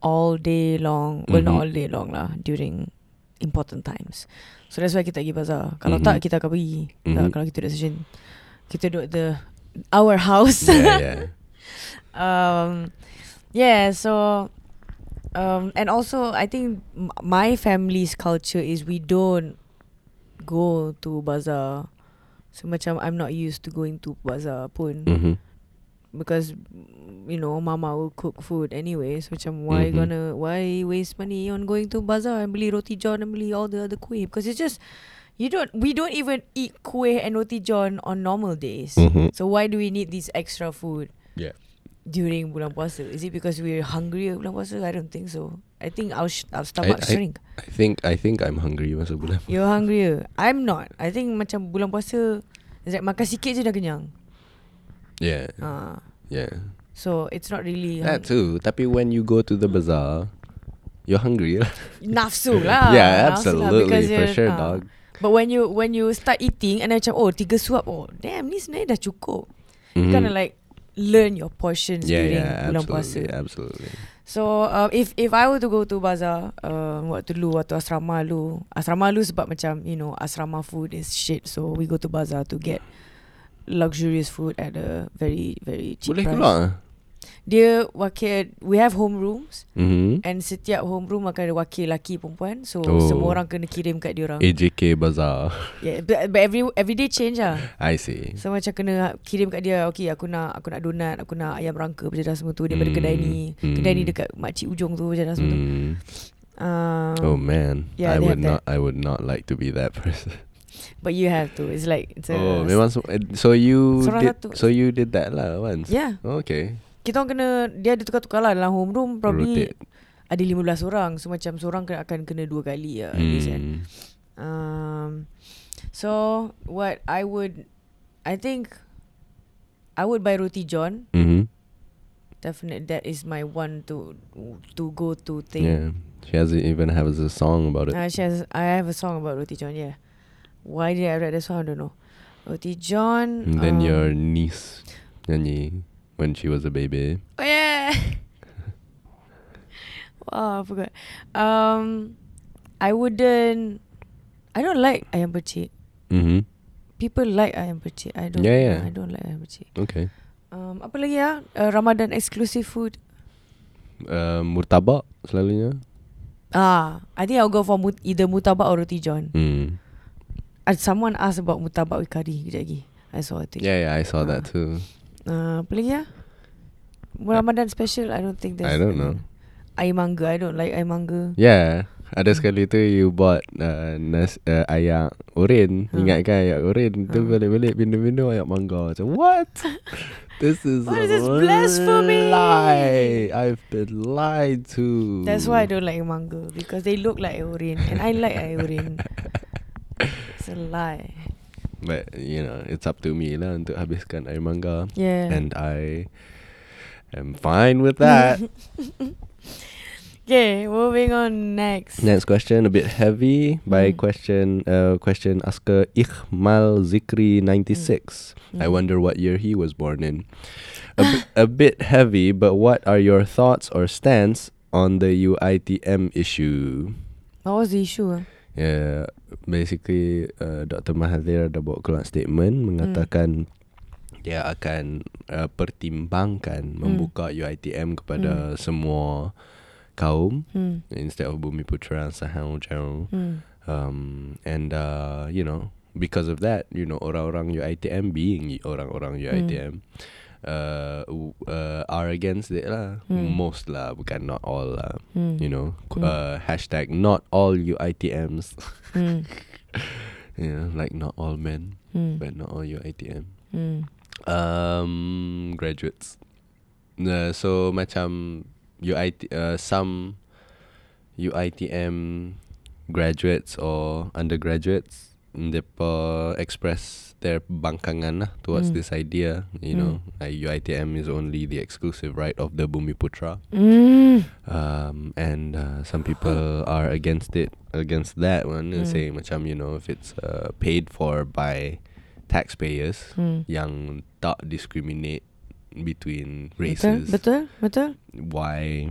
all day long. Well, not Mhm. all day long lah. During important times. So that's why kita pergi bazaar. Kalau Mhm. tak kita akan pergi. Tak, Mhm. kalau kita session, kita duduk the our house. yeah, yeah. um, yeah. So, um, and also I think my family's culture is we don't go to bazaar. So macam I'm not used to going to bazaar pun Mm-hmm. because you know mama will cook food anyway. So macam why Mhm. gonna why waste money on going to bazaar and beli roti john and beli all the other kuih because it's just you don't we don't even eat kuih and roti john on normal days. Mhm. So why do we need this extra food? Yeah. During bulan puasa, is it because we're hungry bulan puasa? I don't think so. I think our sh- our stomach I- shrink. I think I think I'm hungry masa bulan. You're hungrier. I'm not. I think macam bulan puasa, it's like makan sikit je dah kenyang. Yeah, Ah, yeah. so it's not really That too. Tapi when you go to the bazaar, you're hungry. lah. nafsu lah. yeah, nafsu lah absolutely for sure, ah. dog. But when you when you start eating and then macam oh tiga suap oh damn ni sebenarnya dah cukup. Mhm. kind of like learn your portions yeah, during yeah, bulan puasa. absolutely, absolutely. So um, if if I were to go to bazaar um, waktu dulu waktu asrama lu asrama lu sebab macam you know asrama food is shit so we go to bazaar to get luxurious food at a very very cheap Boleh price. keluar. Dia wakil we have home rooms Mhm. and setiap home room akan ada wakil lelaki perempuan so Oh. semua orang kena kirim kat dia orang. AJK Bazaar. Yeah, but, but every every day change lah. I see. So macam kena kirim kat dia Okay aku nak Aku nak donat Aku nak ayam rangka Berjadah semua tu Daripada Hmm, kedai ni hmm. Kedai ni dekat makcik ujung tu Berjadah semua tu Mm. um, Oh man, yeah, I would have not. I would not like to be that person. But you have to It's like it's a, oh, memang so, eh, so you did. satu. So you did that lah once. Yeah Okay. Kita orang kena Dia ada tukar-tukar lah Dalam home room Probably Rotate. ada 15 orang. So macam seorang kena- akan kena dua kali least kan. Hmm. Um, so what I would, I think, I would buy roti john. Mm-hmm. Definitely, that is my one to to go to thing. Yeah. She has even has a song about it. Uh, she has, I have a song about roti john. Yeah. Why did I write that song? I don't know. Roti john. and then um, your niece nyanyi when she was a baby. Oh yeah. wow, I forgot. Um, I wouldn't. I don't like ayam percik. Mm-hmm. People like ayam percik. I don't. Yeah, yeah. I don't like ayam percik. Okay. Um, apa lagi ya? Uh, Ramadan exclusive food. Uh, murtabak selalunya. Ah, I think I'll go for mut- either mutabak or roti john. Mm. Uh, someone asked about mutabak with curry. Kejap lagi. I saw it. Yeah, yeah, I saw that Ah. too. Uh, apa lagi ya? Ramadan special. I don't think there's. I don't know. Air mangga. I don't like air mangga. Yeah, ada sekali tu you bought uh, nas uh, ayak oren. Ha. Ingat ayak oren tu Ha. balik-balik minum-minum ayak mangga. Macam what? this is What is this blasphemy? lie. I've been lied to. That's why I don't like mangga because they look like Orin and I like Orin. it's a lie. But you know, it's up to me lah untuk habiskan air mangga. Yeah. And I am fine with that. okay, moving on next. Next question, a bit heavy. By Mm. question, uh, question asker Ikhmal Zikri ninety six. I Mm. wonder what year he was born in. A, bit heavy, but what are your thoughts or stance on the UITM issue? What was the issue? ah? Yeah, basically, uh, Dr. Mahathir ada buat keluar statement mengatakan dia akan uh, pertimbangkan membuka UITM kepada semua kaum Hmm. instead of Bumi Putra Sahel General. Hmm. Um, and uh, you know, because of that, you know, orang-orang UITM being orang-orang UITM uh, uh, are against it lah. Hmm. Most lah, bukan not all lah. Hmm. You know, Hmm. uh, hashtag not all UITMs. Hmm. know, like not all men, Hmm. but not all UITM. Hmm. Um, graduates. Uh, so macam UIT, uh, some UITM graduates or undergraduates, mereka express their bangkangan lah towards Mm. this idea. You know, like UITM is only the exclusive right of the Bumi Putra. Hmm. Um, and uh, some people are against it, against that one, and Mm. saying macam you know if it's uh, paid for by taxpayers Hmm. yang tak discriminate between Betul, races, betul, betul. why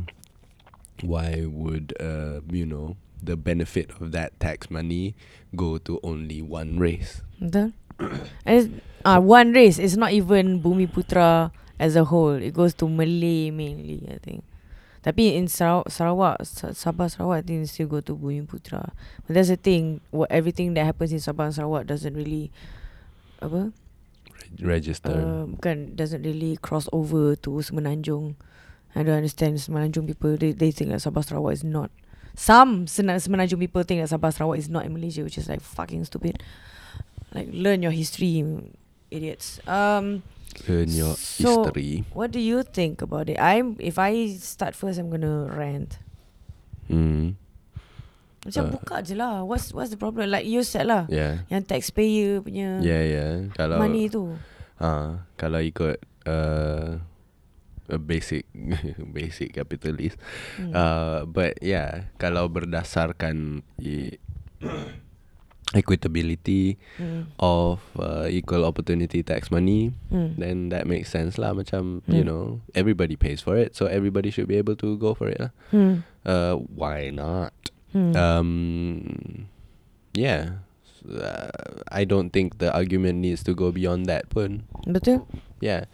why would uh, you know the benefit of that tax money go to only one race? Betul. And uh, one race. It's not even Bumi Putra as a whole. It goes to Malay mainly, I think. Tapi in Sarawak, Sarawak Sa- Sabah, Sarawak, I think still go to Bumi Putra. But that's the thing. What everything that happens in Sabah and Sarawak doesn't really apa? Re- register. Uh, bukan doesn't really cross over to Semenanjung. I don't understand Semenanjung people. They they think that Sabah Sarawak is not. Some Semenanjung people think that Sabah Sarawak is not in Malaysia, which is like fucking stupid. Like learn your history, idiots. Um, Learn your so- history. what do you think about it? I'm if I start first, I'm gonna rant. Mm. Macam Uh. buka je lah. What's what's the problem? Like you said lah. Yeah. Yang taxpayer punya Yeah, yeah. Kalau money tu. Ah, kalau ikut uh, a basic basic capitalist. Hmm. Uh, but yeah, kalau berdasarkan i- equitability Hmm. of uh, equal opportunity tax money, Hmm. then that makes sense lah. Macam you Hmm. know, everybody pays for it, so everybody should be able to go for it lah. Hmm. Uh, why not? Hmm. Um, yeah. Uh, I don't think the argument needs to go beyond that pun. Betul? Yeah.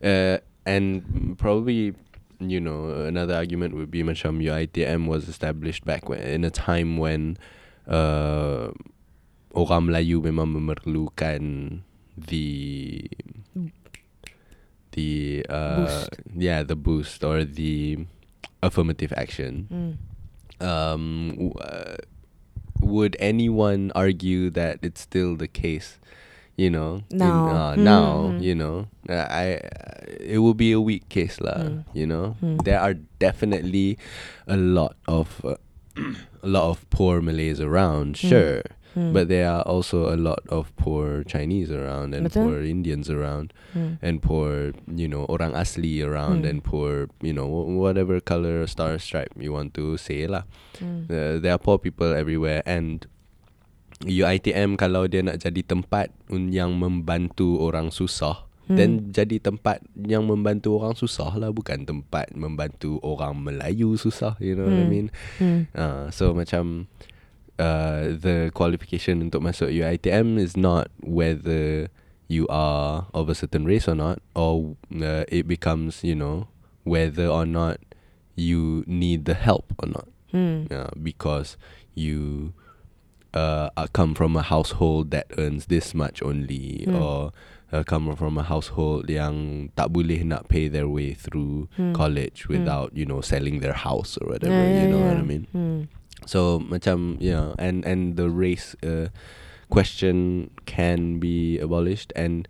Uh, and probably, you know, another argument would be macam UITM was established back when, in a time when uh, orang Melayu memang memerlukan the the uh, Boost. yeah the boost or the affirmative action. Hmm. Um, w- uh, would anyone argue that it's still the case you know Now. in, uh, Hmm, now you know uh, I it will be a weak case lah Hmm. you know Hmm. there are definitely a lot of uh, a lot of poor Malays around Hmm. sure Hmm. but there are also a lot of poor Chinese around and Betul. poor Indians around Hmm. and poor you know orang asli around and poor you know whatever color star stripe you want to say lah uh, there are poor people everywhere and UiTM kalau dia nak jadi tempat yang membantu orang susah Hmm. then jadi tempat yang membantu orang susah lah bukan tempat membantu orang Melayu susah you know what I Hmm. mean Hmm. uh, so macam uh, the qualification untuk masuk UiTM is not whether you are of a certain race or not or uh, it becomes you know whether or not you need the help or not Hmm. uh, because you uh, uh, come from a household that earns this much only Hmm. or uh, come from a household yang tak boleh nak pay their way through Hmm. college Hmm. without you know selling their house or whatever Yeah, yeah, you know what. I mean Hmm. so macam yeah and and the race uh, question can be abolished and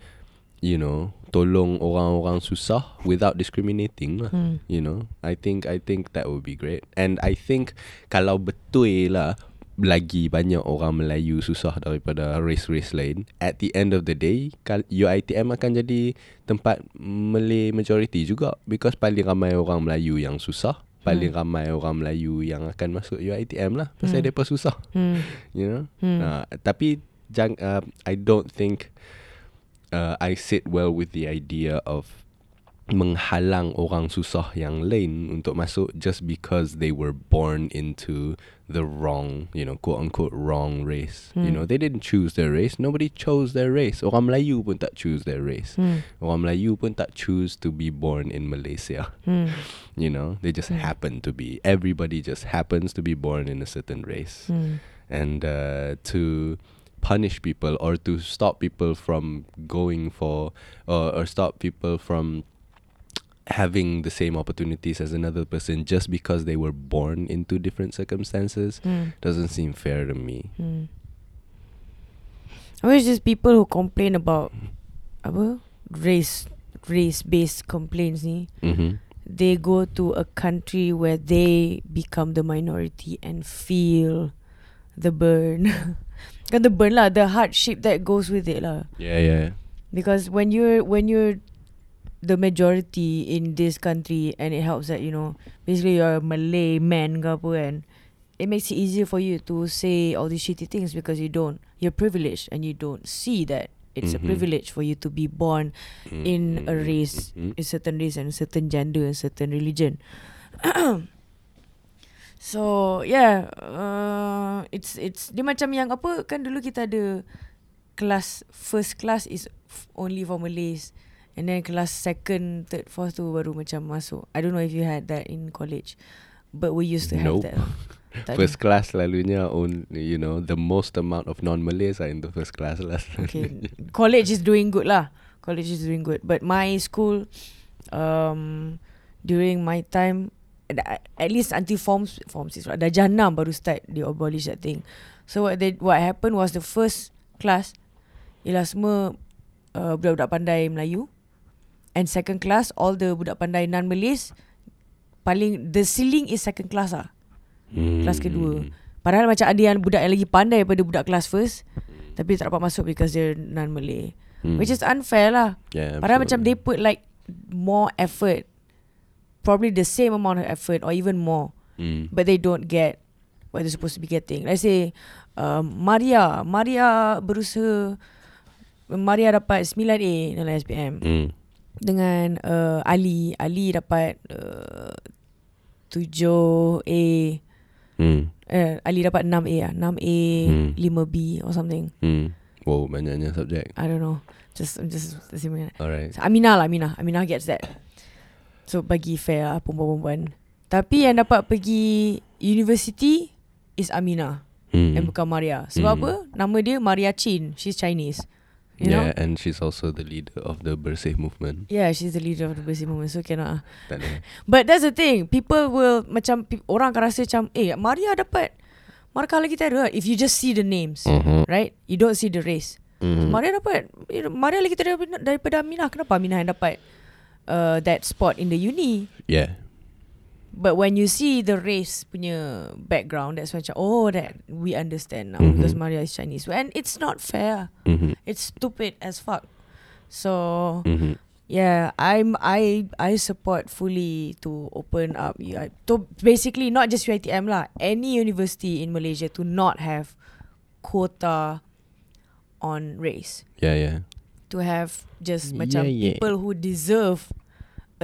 you know tolong orang-orang susah without discriminating lah Hmm. you know i think i think that would be great and i think kalau betul lah lagi banyak orang Melayu susah daripada race-race lain at the end of the day UiTM akan jadi tempat Malay majority juga because paling ramai orang Melayu yang susah paling ramai orang Melayu yang akan masuk UiTM lah pasal Hmm. depa susah Hmm. you know Hmm. Uh, tapi jang, uh, I don't think uh, I sit well with the idea of menghalang orang susah yang lain untuk masuk just because they were born into the wrong, you know, quote unquote wrong race. You Hmm. know, they didn't choose their race. Nobody chose their race. Orang Melayu pun tak choose their race. Hmm. Orang Melayu pun tak choose to be born in Malaysia. Hmm. You know, they just Hmm. happen to be. Everybody just happens to be born in a certain race Hmm. and uh, to punish people or to stop people from going for or, or stop people from having the same opportunities as another person just because they were born into different circumstances Hmm. doesn't seem fair to me. Hmm. I mean, it's just people who complain about apa race race based complaints ni. Mm-hmm. They go to a country where they become the minority and feel the burn. Kan the burn lah, the hardship that goes with it lah. Yeah, yeah. Because when you're when you're the majority in this country and it helps that you know basically you're a Malay man ke apa kan it makes it easier for you to say all these shitty things because you don't you're privileged and you don't see that it's a Mhm. privilege for you to be born in a race Mhm. a certain race and a certain gender and certain religion so yeah uh, it's it's dia macam yang apa kan dulu kita ada kelas first class is only for Malays and then kelas second third fourth tu baru macam masuk I don't know if you had that in college but we used to have Nope. that Tak ada. First class selalunya on you know the most amount of non-Malays are in the first class lah. Okay. College is doing good lah. College is doing good. But my school, um, during my time, at least until form form six, dah jana baru start they abolish that thing. So what they what happened was the first class ialah semua uh, budak-budak pandai Melayu and second class all the budak pandai non Malays paling the ceiling is second class ah. Kelas kedua. Padahal macam ada yang budak yang lagi pandai daripada budak kelas first tapi tak dapat masuk because they're non-Malay. Hmm. Which is unfair lah. yeah, Padahal macam they put like more effort. Probably the same amount of effort or even more. Mm. But they don't get what they're supposed to be getting. Let's say um, Maria. Maria berusaha Maria dapat 9A dalam SPM. Mm. Dengan uh, Ali. Ali dapat uh, 7A. Mm. Eh, Ali dapat 6A lah. 6A, Hmm. 5B or something. Mm. Wow, banyaknya subjek. I don't know. Just I'm just assuming. Alright. So, Aminah lah Aminah. Aminah gets that. So bagi fair lah perempuan-perempuan. Tapi yang dapat pergi university is Aminah Mm. and bukan Maria. Sebab Hmm. apa? Nama dia Maria Chin. She's Chinese. You yeah, know? and she's also the leader of the Bersih movement. Yeah, she's the leader of the Bersih Movement. So cannot ada. But that's the thing. People will macam pe- orang akan rasa macam eh Maria dapat markah lagi terror if you just see the names, Mhm. right? You don't see the race. Mhm. Maria dapat Maria lagi daripada, daripada Aminah Kenapa Aminah yang dapat uh, That spot in the uni Yeah. But when you see the race punya background That's macam Oh that We understand now Mhm. Because Maria is Chinese And it's not fair Mhm. It's stupid as fuck So Mhm. Yeah, I'm I I support fully to open up UI to basically not just UiTM lah, any university in Malaysia to not have quota on race. Yeah, yeah. To have just Yeah, macam yeah. people who deserve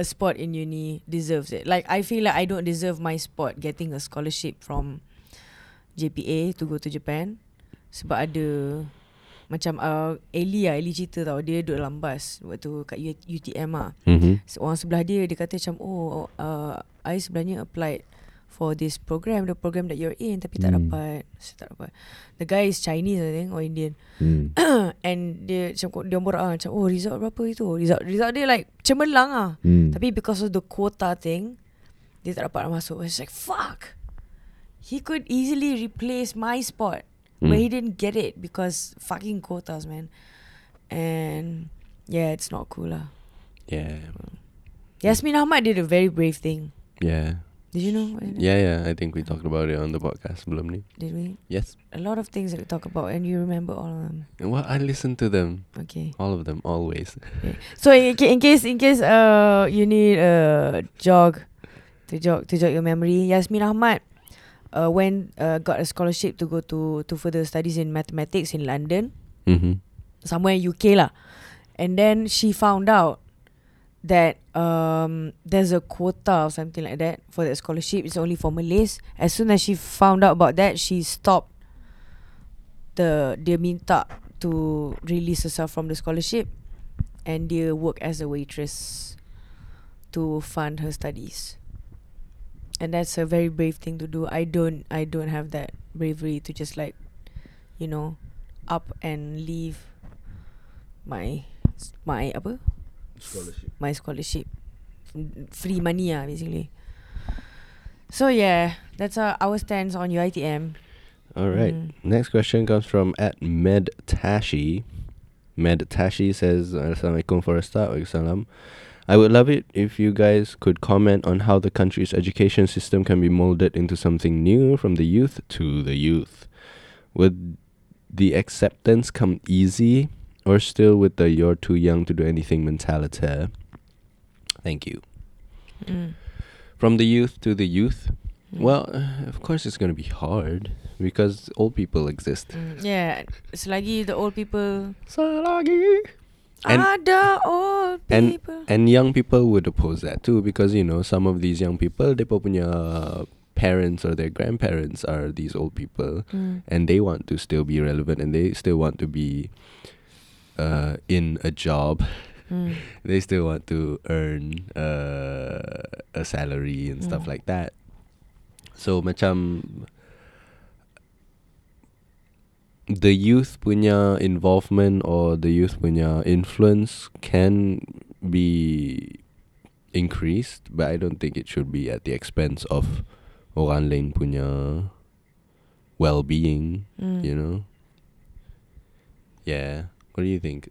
a spot in uni deserves it. Like I feel like I don't deserve my spot getting a scholarship from JPA to go to Japan sebab ada macam uh, Ellie lah Ellie cerita tau dia duduk dalam bus waktu kat UTM lah Mhm. So, orang sebelah dia dia kata macam oh uh, I sebenarnya applied for this program the program that you're in tapi tak Hmm. dapat saya tak dapat the guy is Chinese I think or Indian Hmm. and dia macam dia borak lah, macam oh result berapa itu result result dia like cemerlang ah Hmm. tapi because of the quota thing dia tak dapat masuk it's like fuck he could easily replace my spot but Mm. he didn't get it because fucking quotas man and yeah it's not cool lah Yeah. Yasmin Ahmad did a very brave thing Yeah. Did you know? Yeah, yeah. I think we talked about it on the podcast sebelum ni. Did we? Yes. A lot of things that we talk about, and you remember all of them. Well, I listen to them. Okay. All of them, always. So in, ca- in case in case uh you need a jog to jog to jog your memory, Yasmin Ahmad uh went uh got a scholarship to go to to further studies in mathematics in London, Mm-hmm. somewhere UK lah, and then she found out that um there's a quota or something like that for that scholarship. It's only for Malays. As soon as she found out about that, she stopped the dia minta to release herself from the scholarship and dia work as a waitress to fund her studies. And that's a very brave thing to do. I don't I don't have that bravery to just like you know up and leave my my apa Scholarship. my scholarship free money ah basically so yeah that's uh, our stance on UiTM All right. Mm. Next question comes from at Medtashi. Medtashi says, Assalamualaikum for a start. Waalaikumsalam. I would love it if you guys could comment on how the country's education system can be molded into something new from the youth to the youth. Would the acceptance come easy or still with the you're too young to do anything mentality? Thank you. mm. From the youth to the youth. Mm. Well, uh, of course it's going to be hard because old people exist. mm. yeah selagi the old people Selagi. And- ada old and- people And young people would oppose that too because you know some of these young people they punya parents or their grandparents are these old people mm. and they want to still be relevant and they still want to be uh, in a job. Mm. They still want to earn uh, a salary and stuff Mm. like that. So macam the youth punya involvement or the youth punya influence can be increased, but I don't think it should be at the expense of orang lain punya well-being. Mm. You know. Yeah. What do you think?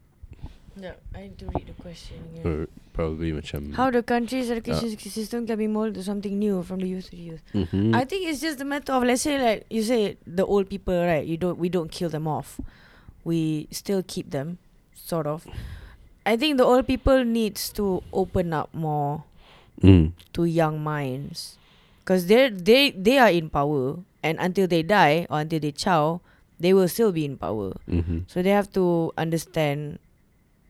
No, I need to read the question again. Or probably macam. how the country's education system can be molded to something new from the youth to the youth Mhm. I think it's just a matter of let's say like you say the old people right you don't we don't kill them off we still keep them sort of I think the old people needs to open up more Mm. to young minds because they they they are in power and until they die or until they chow they will still be in power Mhm. so they have to understand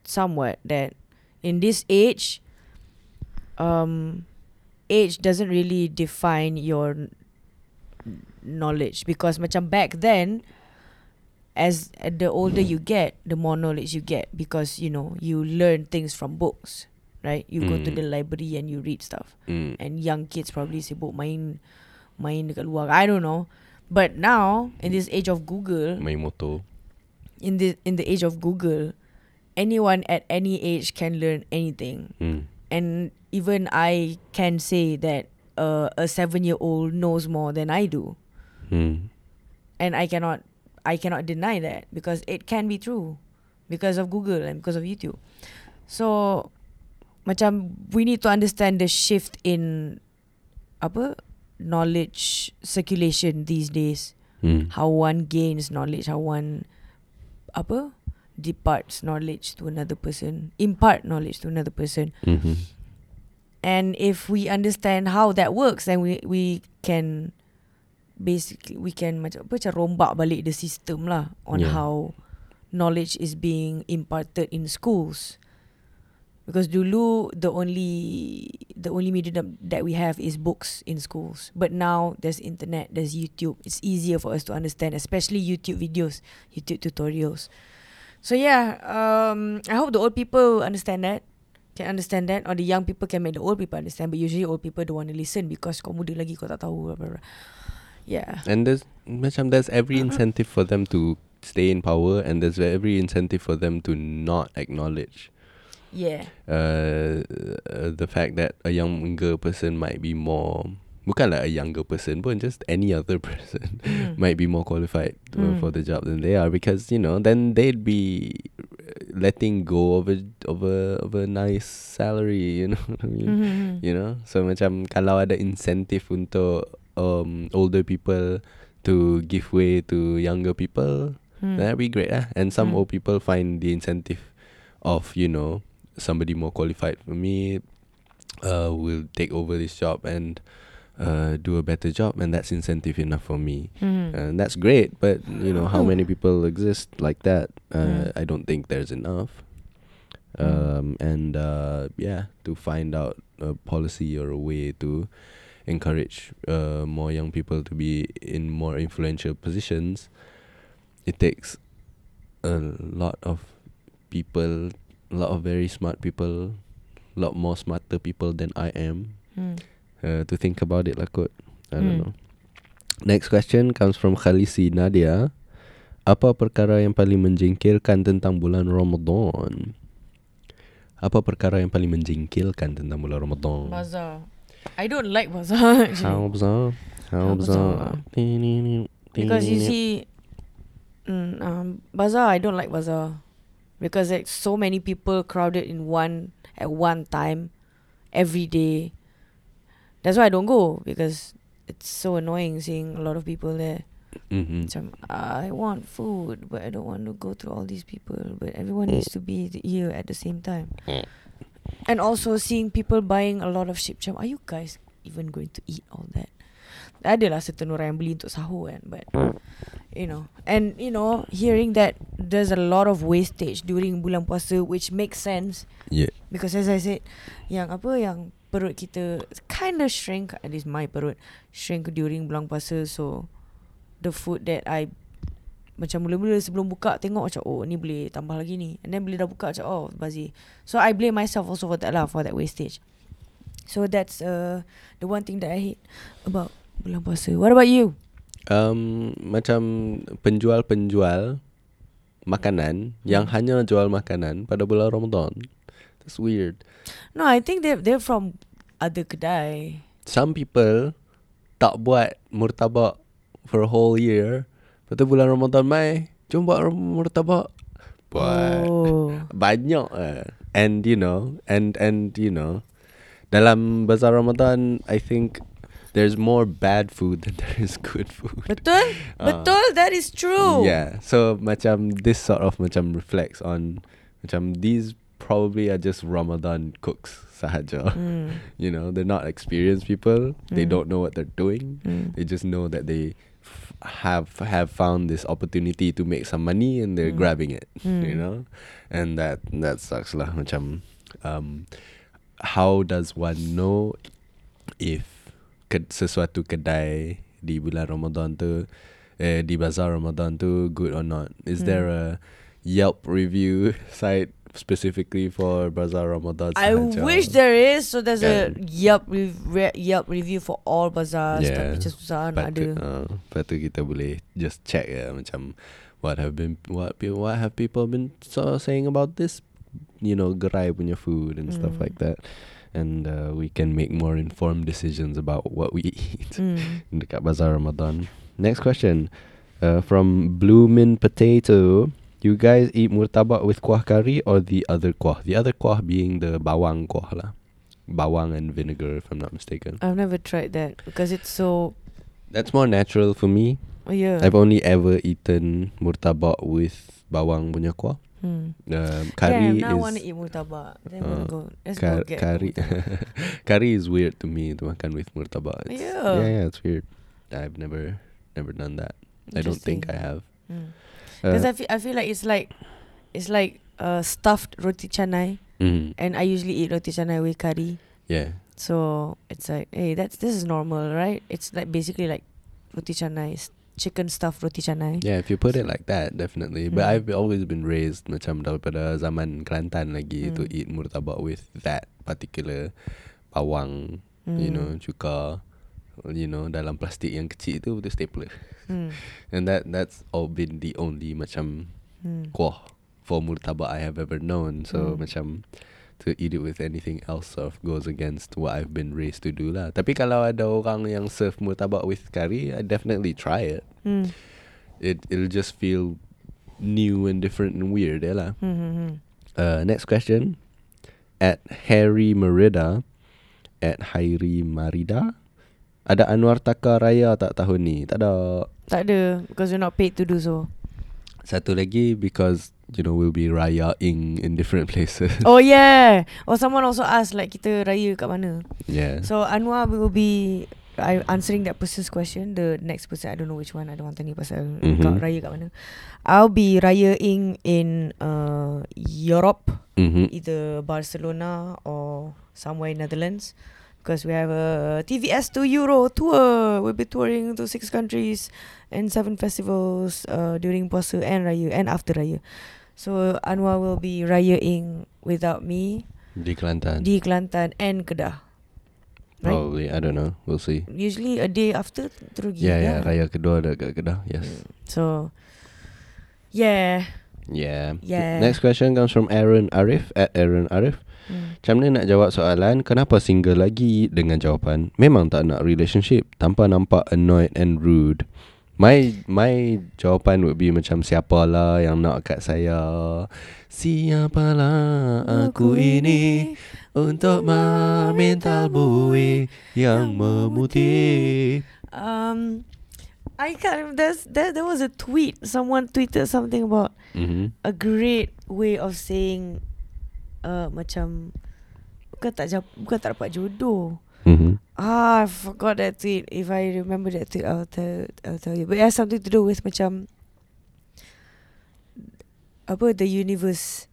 somewhat that in this age, um, age doesn't really define your knowledge because macam back then, as the older you get, the more knowledge you get because you know you learn things from books, right? You go to Mm. the library and you read stuff, Mm. and young kids probably sibuk main, main dekat luar. I don't know, but now in this age of Google, My motto. in the in the age of Google, anyone at any age can learn anything, Mm. and even I can say that uh, a seven-year-old knows more than I do, Mm. and I cannot I cannot deny that because it can be true. because of Google and because of YouTube. So macam we need to understand the shift in apa knowledge circulation these days. Hmm. How one gains knowledge, how one apa departs knowledge to another person, impart knowledge to another person. Mhm. And if we understand how that works, then we we can basically we can macam apa macam rombak balik the system lah on Yeah. how knowledge is being imparted in schools. Because dulu the only the only medium that we have is books in schools. But now there's internet, there's YouTube. It's easier for us to understand, especially YouTube videos, YouTube tutorials. So yeah, um, I hope the old people understand that can understand that or the young people can make the old people understand but usually old people don't want to listen because kau muda lagi kau tak tahu blah, blah, blah. yeah And there's macam there's every incentive for them to stay in power and there's every incentive for them to not acknowledge yeah uh, uh, the fact that a younger person might be more bukanlah a younger person pun just any other person Mm. might be more qualified uh, Mm. for the job than they are because you know then they'd be letting go of a of a of a nice salary you know what I mean Mhm. you know so macam kalau ada incentive untuk um older people to give way to younger people Mm. that'd be great lah and some Mm. old people find the incentive of you know somebody more qualified for me uh will take over this job and uh do a better job and that's incentive enough for me Mhm. and that's great but you know how many people exist like that uh, Mm. i don't think there's enough Mm. um and uh yeah to find out a policy or a way to encourage uh more young people to be in more influential positions it takes a lot of people a lot of very smart people a lot more smarter people than i am Mm. uh, to think about it lah kot. I don't Hmm. know. Next question comes from Khalisi Nadia. Apa perkara yang paling menjengkelkan tentang bulan Ramadan? Apa perkara yang paling menjengkelkan tentang bulan Ramadan? bazaar I don't like bazaar actually. How bizarre. How How bizarre. because you see mm, um, bazaar I don't like bazaar because like so many people crowded in one at one time every day. That's why I don't go because it's so annoying seeing a lot of people there. Mhm. Macam I want food but I don't want to go through all these people but everyone needs to be here at the same time. And also seeing people buying a lot of shit macam are you guys even going to eat all that Adalah certain orang yang beli untuk sahur kan but you know. And you know hearing that there's a lot of wastage during bulan puasa which makes sense. Yeah. because as I said yang apa yang perut kita kind of shrink at least my perut shrink during bulan puasa. So the food that I macam mula-mula sebelum buka tengok macam oh ni boleh tambah lagi ni. And then bila dah buka macam oh bazir. So I blame myself also for that lah for that wastage. So that's uh the one thing that I hate about bulan puasa what about you Um, macam penjual-penjual makanan yang Hmm. hanya jual makanan pada bulan Ramadan. That's weird. no I think they're they're from other kedai some people tak buat murtabak for a whole year. Lepas tu bulan Ramadan mai, jom buat murtabak. Buat oh banyak eh. And you know, and and you know, dalam bazar Ramadan, I think there's more bad food than there is good food. betul Ah. betul that is true Yeah. So macam this sort of macam reflects on macam these probably are just Ramadan cooks sahaja. Hmm. You know, they're not experienced people. They Mm. don't know what they're doing. Hmm. They just know that they f- have have found this opportunity to make some money and they're Mm. grabbing it. You Mm. know, and that that sucks lah. Macam, um, how does one know if ke- sesuatu kedai di bulan Ramadan tu, eh, di bazar Ramadan tu good or not? Is Mm. there a Yelp review site specifically for bazar Ramadan? I sahaja? wish there is so there's a Kan? Yelp re- Yelp review for all bazaars Yeah. tapi macam susah nak ada. Uh, patut kita boleh just check ya macam what have been what what have people been so saying about this you know gerai punya food and stuff Mm. like that and uh, we can make more informed decisions about what we eat Mm. dekat bazar Ramadan. Next question uh, from Bloomin Potato. You guys eat murtabak with kuah kari or the other kuah? The other kuah being the bawang kuah lah. Bawang and vinegar if I'm not mistaken. I've never tried that because it's so. That's more natural for me. Oh yeah. I've only ever eaten murtabak with bawang punya kuah. Hmm. Um, curry Damn, now I is want to eat murtabak. Then Uh, we'll go. Let's Kar- go get curry curry is weird to me to makan with murtabak. It's- Yeah. yeah, yeah, it's weird. I've never never done that. I don't think I have. Because Uh, I feel I feel like it's like, it's like uh stuffed roti canai, mm, and I usually eat roti canai with curry. yeah, So it's like, hey, that's this is normal, right? It's like basically like roti canai, chicken stuffed roti canai. yeah. If you put it like that, definitely. But Mm. I've always been raised macam daripada zaman Kelantan lagi to Mm. eat murtabak with that particular bawang, you Mm. know, cuka, you know, dalam plastik yang kecil tu the stapler. Mm. And that that's all been the only macam Mm. kuah for murtabak I have ever known. So Mm. macam to eat it with anything else sort of goes against what I've been raised to do lah. Tapi kalau ada orang yang serve murtabak with curry, I definitely try it. Mm. It it'll just feel new and different and weird eh lah. Mm. Mm. Mm. Uh, next question. At Harry Merida At Hairi Marida Ada Anwar Taka Raya tak tahun ni? Tak ada Tak ada because we're not paid to do so. Satu lagi because you know we'll be rayaing in different places. oh yeah. Or someone also asked like kita raya kat mana. yeah. So Anwar will be I answering that person's question. The next person I don't know which one. I don't want tanya pasal Mhm. kat raya kat mana. I'll be rayaing in uh, Europe, mm-hmm. either Barcelona or somewhere in Netherlands. Because we have a TVS2 Euro tour. We'll be touring to six countries and seven festivals uh, during puasa and raya and after raya. So Anwar will be rayaing without me Di Kelantan. di Kelantan and Kedah. Right? Probably. I don't know. We'll see. Usually a day after terus pergi. Yeah, yeah. kan? Raya kedua ada kat Kedah. Yes. So yeah. Yeah. Yeah. Next question comes from Aaron Arif at Aaron Arif. Hmm. Macam mana nak jawab soalan Kenapa single lagi Dengan jawapan Memang tak nak relationship Tanpa nampak annoyed and rude My my jawapan would be macam Siapalah yang nak kat saya Siapalah aku ini Untuk meminta bui Yang memutih Um I can't there's there there was a tweet. Someone tweeted something about mm-hmm. a great way of saying uh macam bukan tak bukan tak dapat jodoh. Mm-hmm. Ah, I forgot that tweet. If I remember that tweet, I'll tell, I'll tell you. But it has something to do with macam apa the universe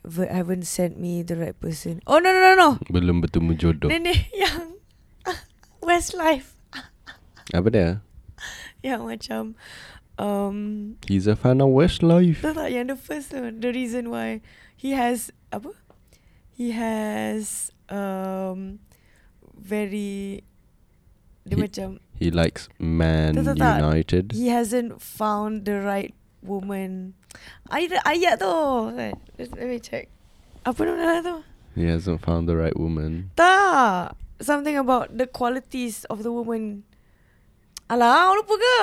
have, haven't sent me the right person. Oh no no no no. Belum bertemu jodoh Nenek yang Westlife Apa dia? yang macam um He's a fan of Westlife tak tak yang the first one the reason why he has apa he has um very dia He- macam He likes Man tak. United. He hasn't found the right woman. Ayat ayat tu. Let me check. Apa nama tu? He hasn't found the right woman. Tak. Something about the qualities of the woman. Alah lupa ke?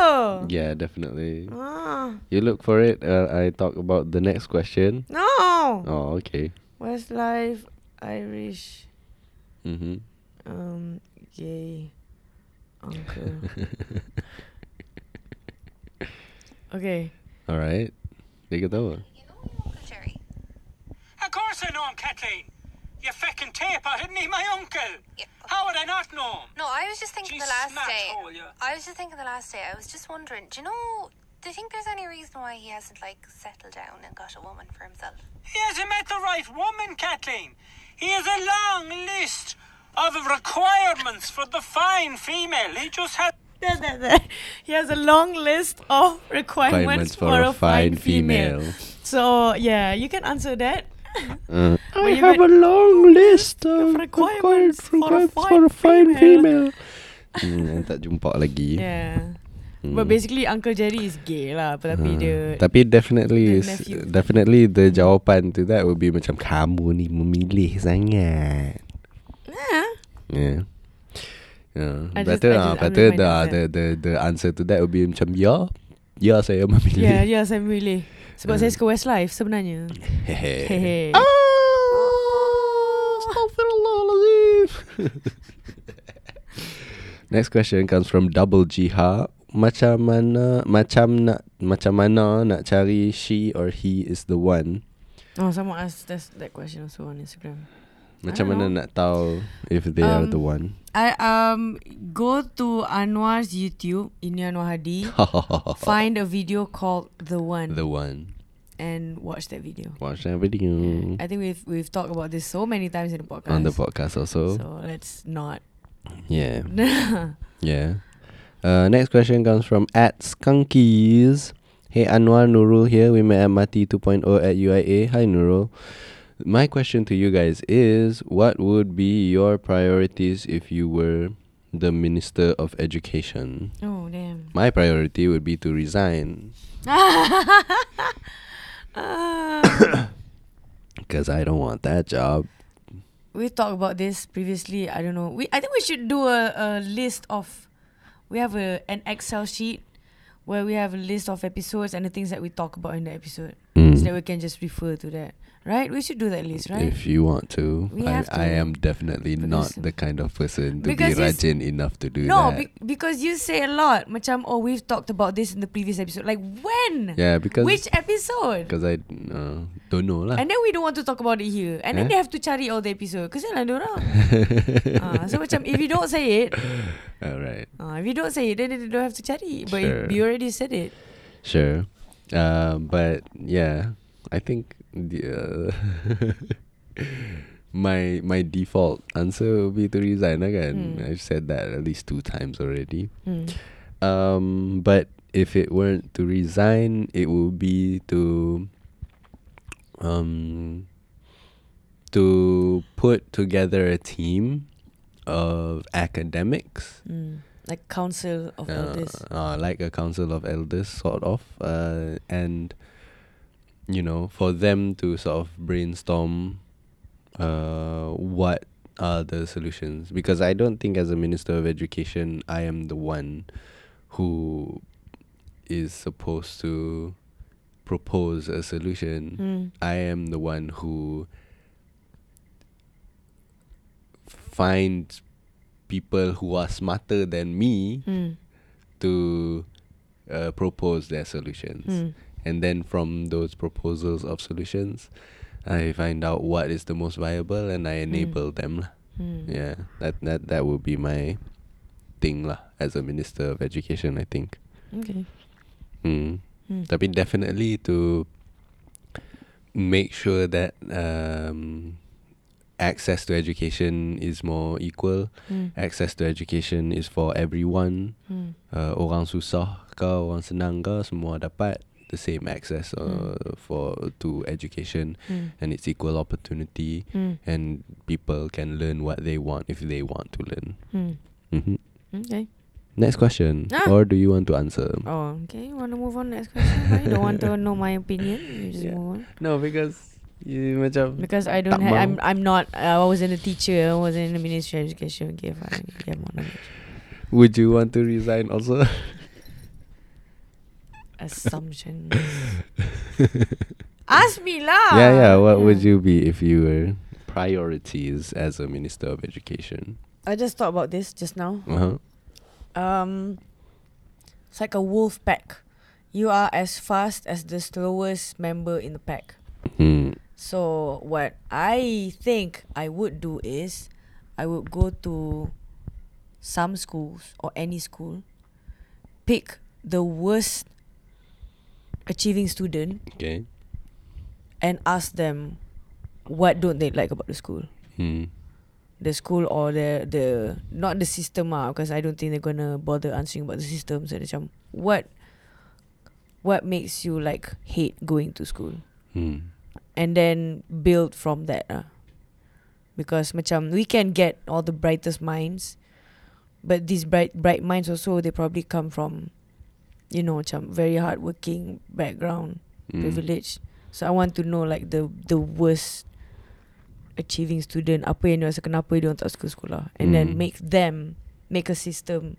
Yeah, definitely. ah. You look for it. Uh, I talk about the next question. no. Oh, okay. Westlife Irish. Mm-hmm. Um gay uncle okay All right. Dia kata apa? You know your Uncle Of course I know him, Kathleen. You feckin' taper, isn't he my uncle? Yeah. How would I not know him? No, I was just thinking Jeez, the last smack day. hole, yeah. I was just thinking the last day. I was just wondering, do you know? Do you think there's any reason why he hasn't like settled down and got a woman for himself? He hasn't met the right woman, Kathleen. He has a long list of requirements for the fine female. He just has. he has a long list of requirements, for, a fine female. So yeah, you can answer that. Uh, But you got- long list of requirements for a fine female. hmm, tak jumpa lagi. Yeah. Hmm. But basically Uncle Jerry is gay lah Tapi Ah, dia Tapi definitely the is, definitely the jawapan to that would be macam kamu ni memilih sangat. yeah. Yeah. Yeah. I better ah, just- better the, the the the answer to that would be macam ya. Ya saya memilih. Yeah, yeah, saya milih Sebab saya suka Westlife sebenarnya. Hehe. Hehe. Ah, Astaghfirullahalazim. Next question comes from Double Jihad. Macam mana macam nak macam mana nak cari she or he is the one? Oh, someone asked that, that question also on Instagram. Macam mana know. nak tahu if they are Um, the one? I um go to Anwar's YouTube, Ini Anwar Hadi. find a video called The One the one. and watch that video. Watch that video I think we've we've talked about this so many times in the podcast. on the podcast also. So let's not. Yeah. Yeah. Uh, next question comes from at Skunkies. Hey Anwar Nurul here. We met at Mati 2.0 at UIA. Hi Nurul. My question to you guys is what would be your priorities if you were the Minister of Education? oh damn. My priority would be to resign because I don't want that job. we talked about this previously. I don't know. We I think we should do a, a list of. We have a an Excel sheet where we have a list of episodes and the things that we talk about in the episode, Mm. so that we can just refer to that. Right? We should do that list, right? If you want to, We I, have I am definitely not the kind of person to be Because rajin enough to do no, that. be- because you say a lot. Macam, oh, we've talked about this in the previous episode. Like when? yeah, because Which episode? because I uh, don't know lah. And then we don't want to talk about it here. And then Eh? they have to cari all the episode. Kesian lah diorang. Ah, so macam if you don't say it, Alright, ah, if you don't say it, then they don't have to cari. But Sure. you already said it. sure. Uh, but yeah, I think uh, my my default answer will be to resign again. Hmm. I've said that at least two times already. Hmm. Um, but if it weren't to resign, it would be to um to put together a team of academics Mm. Like council of elders. uh, like a council of elders, sort of, uh, and you know, for them to sort of brainstorm uh, what are the solutions. Because I don't think, as a minister of education, I am the one who is supposed to propose a solution. Mm. I am the one who finds people who are smarter than me Mm. to uh, propose their solutions. Mm. And then from those proposals of solutions, I find out what is the most viable and I enable them. Mm. Yeah, that that that would be my thing lah as a minister of education. I think. Okay. Mm. Mm. Tapi definitely to make sure that um, access to education is more equal. Mm. Access to education is for everyone. Mm. Uh, orang susah ke orang senang ke semua dapat the same access uh, for to education Mm. and it's equal opportunity Mm. and people can learn what they want if they want to learn. Mm. hmm Okay. Next question, Ah. or do you want to answer? Oh, okay. You want to move on next question? You don't want to know my opinion? You just Yeah. move on. No, because you macam Because I don't have. I'm I'm not I wasn't a teacher I wasn't in the ministry of education okay fine get more knowledge would you want to resign also? assumptions ask me lah yeah, yeah. What would you be if you were priorities as a minister of education? I just thought about this just now Uh-huh. um it's like a wolf pack you are as fast as the slowest member in the pack Hmm. So what I think I would do is I would go to some schools or any school, pick the worst achieving student Okay. and ask them what don't they like about the school. Hmm. The school or the the not the system ah because I don't think they're gonna bother answering about the system. So macam what what makes you like hate going to school? Hmm. and then build from that ah. Because macam we can get all the brightest minds, but these bright bright minds also they probably come from, you know, macam very hardworking background, Hmm. privilege. So I want to know like the the worst achieving student apa yang dia rasa kenapa dia orang tak suka sekolah and then Mm. make them make a system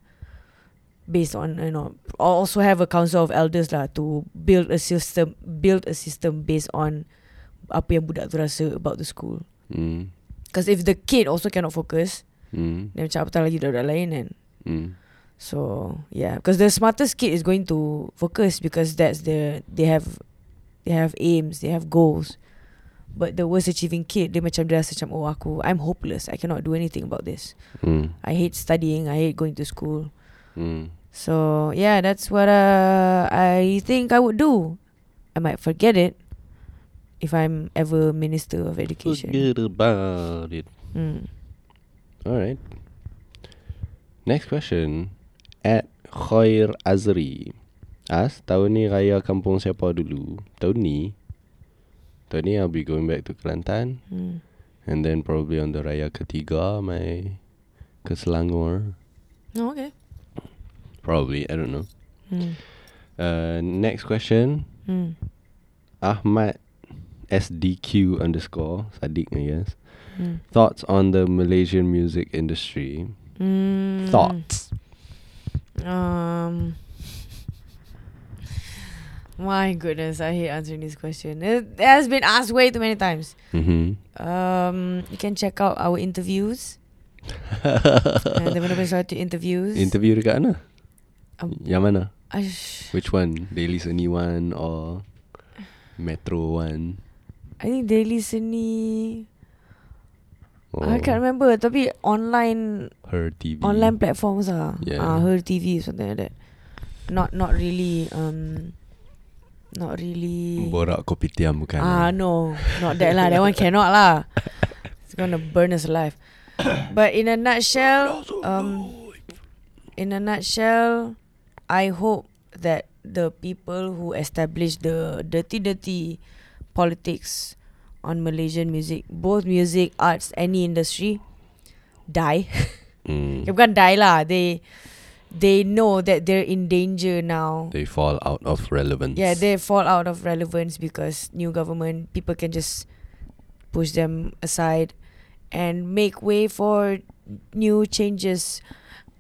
based on you know also have a council of elders lah to build a system build a system based on apa yang budak tu rasa about the school. Mm. Because if the kid also cannot focus, Mm. then macam apatah lagi budak-budak lain kan. Mm. So yeah, because the smartest kid is going to focus because that's the they have they have aims, they have goals. But the worst achieving kid, dia macam dia rasa macam oh aku I'm hopeless. I cannot do anything about this. Mm. I hate studying. I hate going to school. Mm. So yeah, that's what uh, I think I would do. I might forget it if I'm ever minister of education. Forget about it. Mm. All right. Next question. At Khair Azri. As tahun ni raya kampung siapa dulu? Tahun ni. Tahun ni I'll be going back to Kelantan. Mm. And then probably on the raya ketiga, my ke Selangor. Oh, okay. Probably, I don't know. Mm. Uh, next question. Mm. Ahmad SDQ underscore Sadiq, I guess. Mm. Thoughts on the Malaysian music industry? Mm. Thoughts. Um. My goodness, I hate answering this question. It, has been asked way too many times. Mm-hmm. Um, you can check out our interviews. uh, the Mandarin Society interviews. Interview dekat mana? Um, Yang mana? I, Which one? Daily Seni one or Metro one? I think Daily Seni. Or I can't remember. Tapi online Her TV. online platforms ah. Yeah. Ah, her TV something like that. Not not really. Um, not really. Borak kopitiam bukan? Ah no, not that lah. That one cannot lah. It's gonna burn us alive. But in a nutshell, um, in a nutshell, I hope that the people who established the dirty, dirty politics on Malaysian music, both music, arts, any industry, die. Mm. They bukan die lah. They they know that they're in danger now. They fall out of relevance. Yeah, they fall out of relevance because new government people can just push them aside and make way for new changes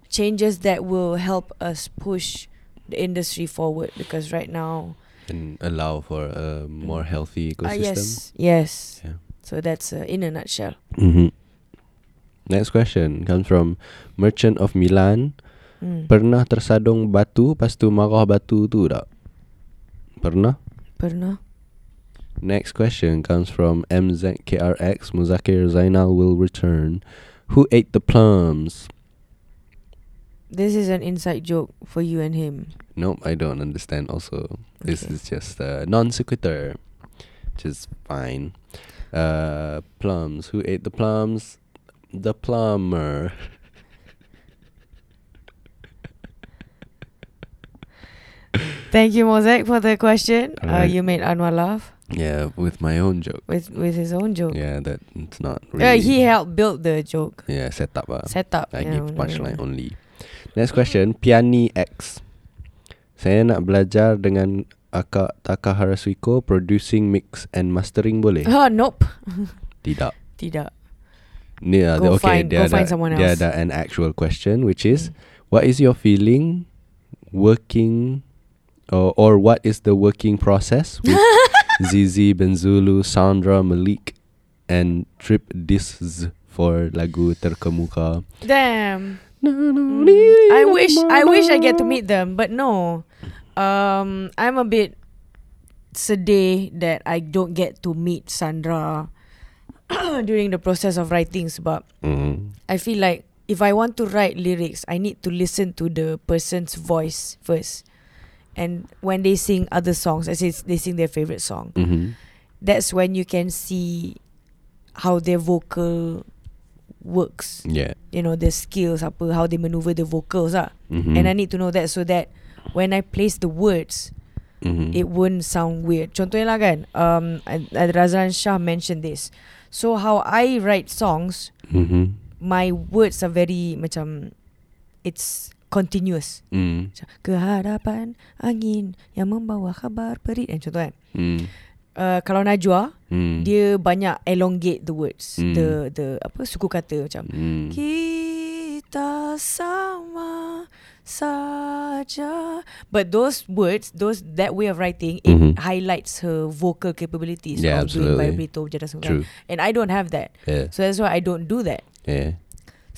changes that will help us push the industry forward because right now and allow for a more healthy ah ecosystem. yes yes Yeah. so that's uh, in a nutshell Mm-hmm. Next question comes from Merchant of Milan. mm. Pernah tersadung batu, lepas tu marah batu tu tak? Pernah? pernah Next question comes from MZKRX. Muzakir Zainal will return. Who ate the plums? this is an inside joke for you and him Nope, I don't understand also. This Okay. is just a non sequitur, which is fine. Uh, plums. Who ate the plums? The plumber. thank you Mosaic for the question uh, you made Anwar laugh Yeah, with my own joke. with with his own joke Yeah, that it's not uh, he helped build the joke Yeah, set up. Uh. set up I yeah, give punchline only. Next question, Piani X. Saya nak belajar dengan Akak Takahara Suiko producing mix and mastering boleh? Oh, nope. Tidak. Tidak. Ni ada Go okay, find- dia go ada, find someone dia else. ada an actual question which is Mm. what is your feeling working or, or what is the working process with Zizi Benzulu, Sandra Malik and Trip Disz for lagu terkemuka. Damn. I wish I wish I get to meet them, but no. Um, I'm a bit sedih that I don't get to meet Sandra during the process of writing sebab Mm. I feel like if I want to write lyrics, I need to listen to the person's voice first. And when they sing other songs, I say they sing their favorite song. Mm-hmm. That's when you can see how their vocal works. Yeah. You know, the skills, apa, how they maneuver the vocals. Ah. Mm-hmm. And I need to know that so that when I place the words, mm-hmm. it won't sound weird. Contohnya lah kan, um, Razan Shah mentioned this. So how I write songs, mm-hmm. my words are very macam, it's continuous. Mm. Kehadapan angin yang membawa kabar perit. Eh, contoh kan. Mm. Uh, kalau Najwa, Mm. dia banyak elongate the words. Hmm. The the apa suku kata macam Mm. kita sama saja. But those words, those that way of writing, it Mhm. highlights her vocal capabilities Yeah, of doing absolutely. vibrato jada semua. And I don't have that. Yeah. So that's why I don't do that. Yeah.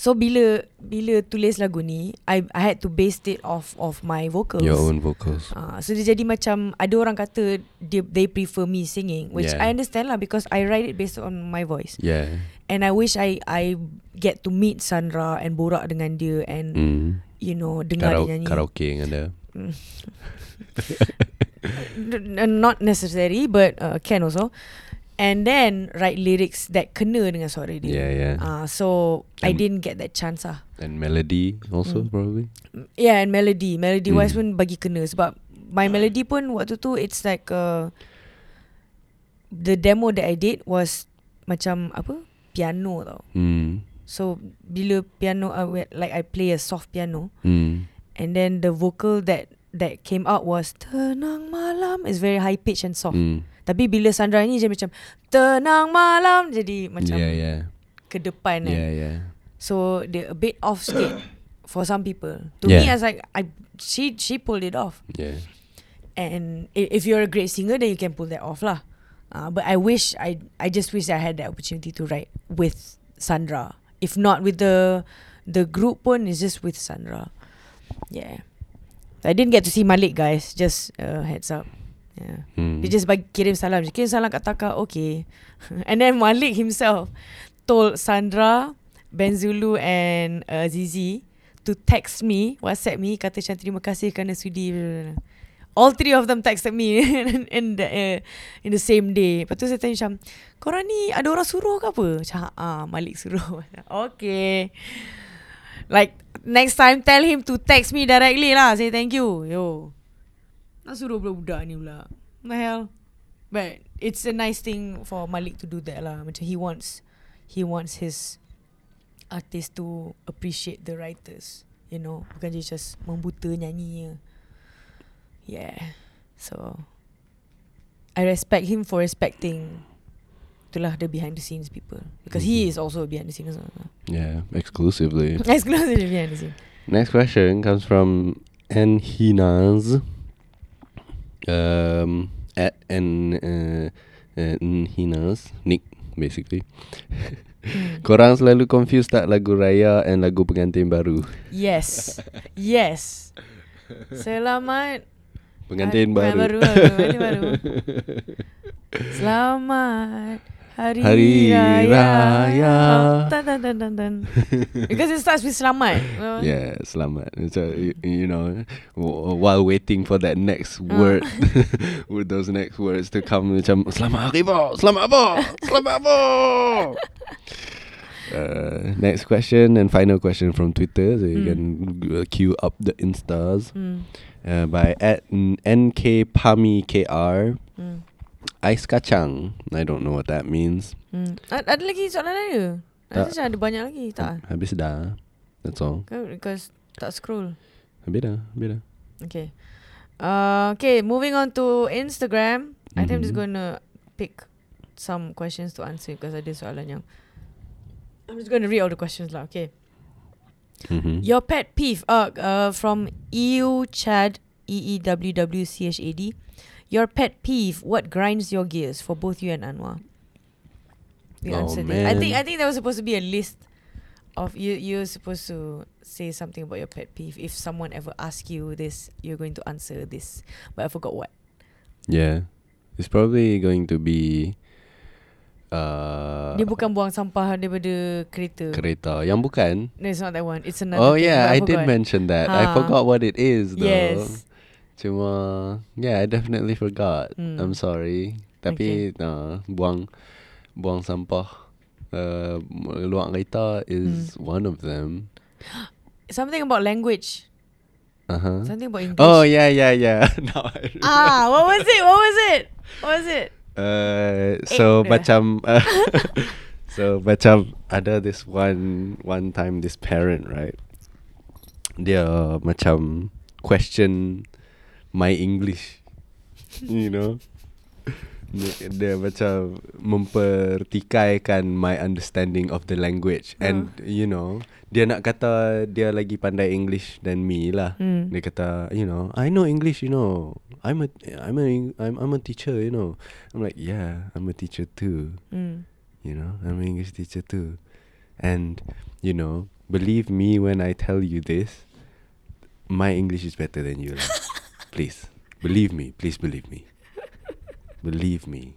So bila bila tulis lagu ni, I I had to base it off of my vocals. Your own vocals. Uh, so dia jadi macam ada orang kata dia, they prefer me singing, which Yeah. I understand lah because I write it based on my voice. Yeah. And I wish I I get to meet Sandra and borak dengan dia and Mm. you know dengar Karau- dia nyanyi. karaoke dengan dia. N- not necessary but uh, can also. And then write lyrics that kena dengan suara dia. Yeah, yeah. Uh, so I And- didn't get that chance lah. And melody also Mm. probably. Yeah and melody Melody wise Hmm. pun bagi kena Sebab my melody pun Waktu tu it's like uh, The demo that I did Was Macam apa Piano tau Mm. So Bila piano uh, where- Like I play a soft piano Mm. And then the vocal that That came out was Tenang malam It's very high pitch and soft Mm. Tapi bila Sandra ni Dia macam Tenang malam Jadi macam yeah, yeah. Ke depan kan Yeah, yeah. So dia a bit off sikit For some people To me Yeah. I was like I, She she pulled it off Yeah. And if you're a great singer, then you can pull that off lah. Uh, but I wish I I just wish I had that opportunity to write with Sandra. If not with the the group one, it's just with Sandra. Yeah. I didn't get to see Malik guys. Just uh, heads up. Yeah. Mm. Dia just bagi kirim salam. Kirim salam kat Taka. Okay. and then Malik himself told Sandra, Benzulu and uh, Zizi to text me, WhatsApp me, kata macam terima kasih kerana sudi. All three of them texted me in the uh, in the same day. Lepas tu saya tanya macam, korang ni ada orang suruh ke apa? Macam, ah, Malik suruh. okay. Like, next time tell him to text me directly lah. Say thank you. Yo. Nak suruh budak-budak ni pula. What the hell? But it's a nice thing for Malik to do that lah. Macam he wants he wants his artist to appreciate the writers. You know, bukan dia just membuta nyanyi je. Yeah. So I respect him for respecting itulah the behind the scenes people because he Mhm. is also behind the scenes. Yeah, exclusively. Exclusively behind the scene. Next question comes from Enhinaz. Um, at en uh, uh, Enhinaz Nick basically. Hmm. Korang selalu confuse tak lagu raya and lagu pengantin baru? Yes. yes. Selamat Pengantin baru. baru, baru, pengantin baru. Selamat Hari, Hari Raya. Raya. Oh. Because it starts with selamat. Uh, Yeah, selamat. So you, you know, while waiting for that next Ah. word, with those next words to come, macam selamat hari bo, selamat bo, selamat bo. Uh, next question and final question from Twitter, so you Mm. can uh, queue up the instas Hmm. uh, by at NK Pami KR. Hmm. Ais kacang. I don't know what that means. Hmm. A- Ada lagi soalan lain ke? Tak. Ada macam ada banyak lagi tak? Habis dah. That's all. Because tak scroll. Habis dah. Habis dah. Okay. Uh, okay, moving on to Instagram. I think I'm just Mhm. gonna pick some questions to answer because ada soalan yang I'm just gonna read all the questions lah. Okay. Mm-hmm. Your pet peeve, uh, uh from EU Chad E E W W C H A D. Your pet peeve, what grinds your gears for both you and Anwar? We Oh, answered it. I think man. I think there was supposed to be a list of you. You're supposed to say something about your pet peeve. If someone ever asks you this, you're going to answer this. But I forgot what. Yeah. It's probably going to be uh, Dia bukan buang sampah daripada kereta. kereta. Yang bukan. No, it's not that one. It's another. Oh yeah, but I did mention that. I Ha. forgot what it is though. Yes. Cuma yeah, I definitely forgot. Hmm. I'm sorry. Tapi uh, buang buang sampah uh, luar kereta is Hmm. one of them. Something about language. Uh-huh. Something about English. Oh yeah, yeah, yeah. Now. Ah, what was it? What was it? What was it? Uh, so Eh, macam uh, so macam ada this one one time this parent right dia macam question my English you know dia, dia macam mempertikaikan my understanding of the language and you know dia nak kata dia lagi pandai English than me lah. Hmm. Dia kata, you know, I know English, you know. I'm a I'm a I'm I'm a teacher, you know. I'm like, yeah, I'm a teacher too. Mm. You know, I'm an English teacher too. And you know, believe me when I tell you this, my English is better than you. lah. please, believe me. Please believe me. Believe me.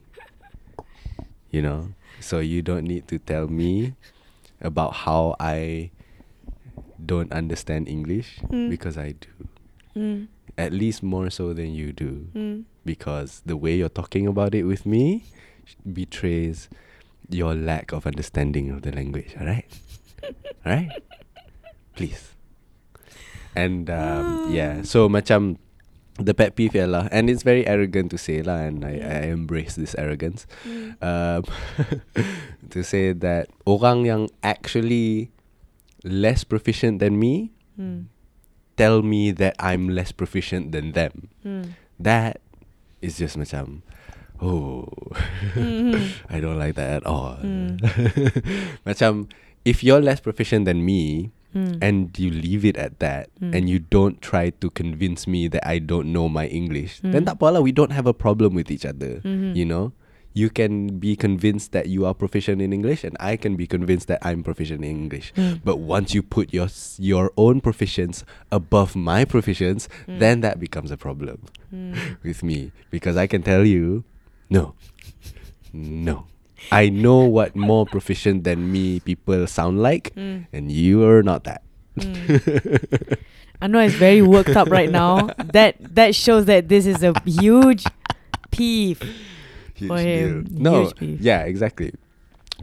You know, so you don't need to tell me about how I don't understand English Mm. because I do. Mm. At least more so than you do Mm. because the way you're talking about it with me betrays your lack of understanding of the language. All right, all right, please. And um, yeah, so macam the pet peeve ialah, and it's very arrogant to say lah, and I, I embrace this arrogance. Mm. Um, to say that orang yang actually less proficient than me Mm. tell me that I'm less proficient than them. Mm. That is just macam oh Mhm. I don't like that at all. Mm. macam if you're less proficient than me Mm. and you leave it at that Mm. and you don't try to convince me that I don't know my English, then Mm. tak apa we don't have a problem with each other. Mhm. You know? You can be convinced that you are proficient in English and I can be convinced that I'm proficient in English. Mm. But once you put your your own proficience above my proficience, Mm. then that becomes a problem with me because I can tell you, no, no. I know what more proficient than me people sound like, Mm. and you are not that. Mm. Anwar is very worked up right now. That that shows that this is a huge peeve. Huge For him, deal. No, beef. yeah, exactly.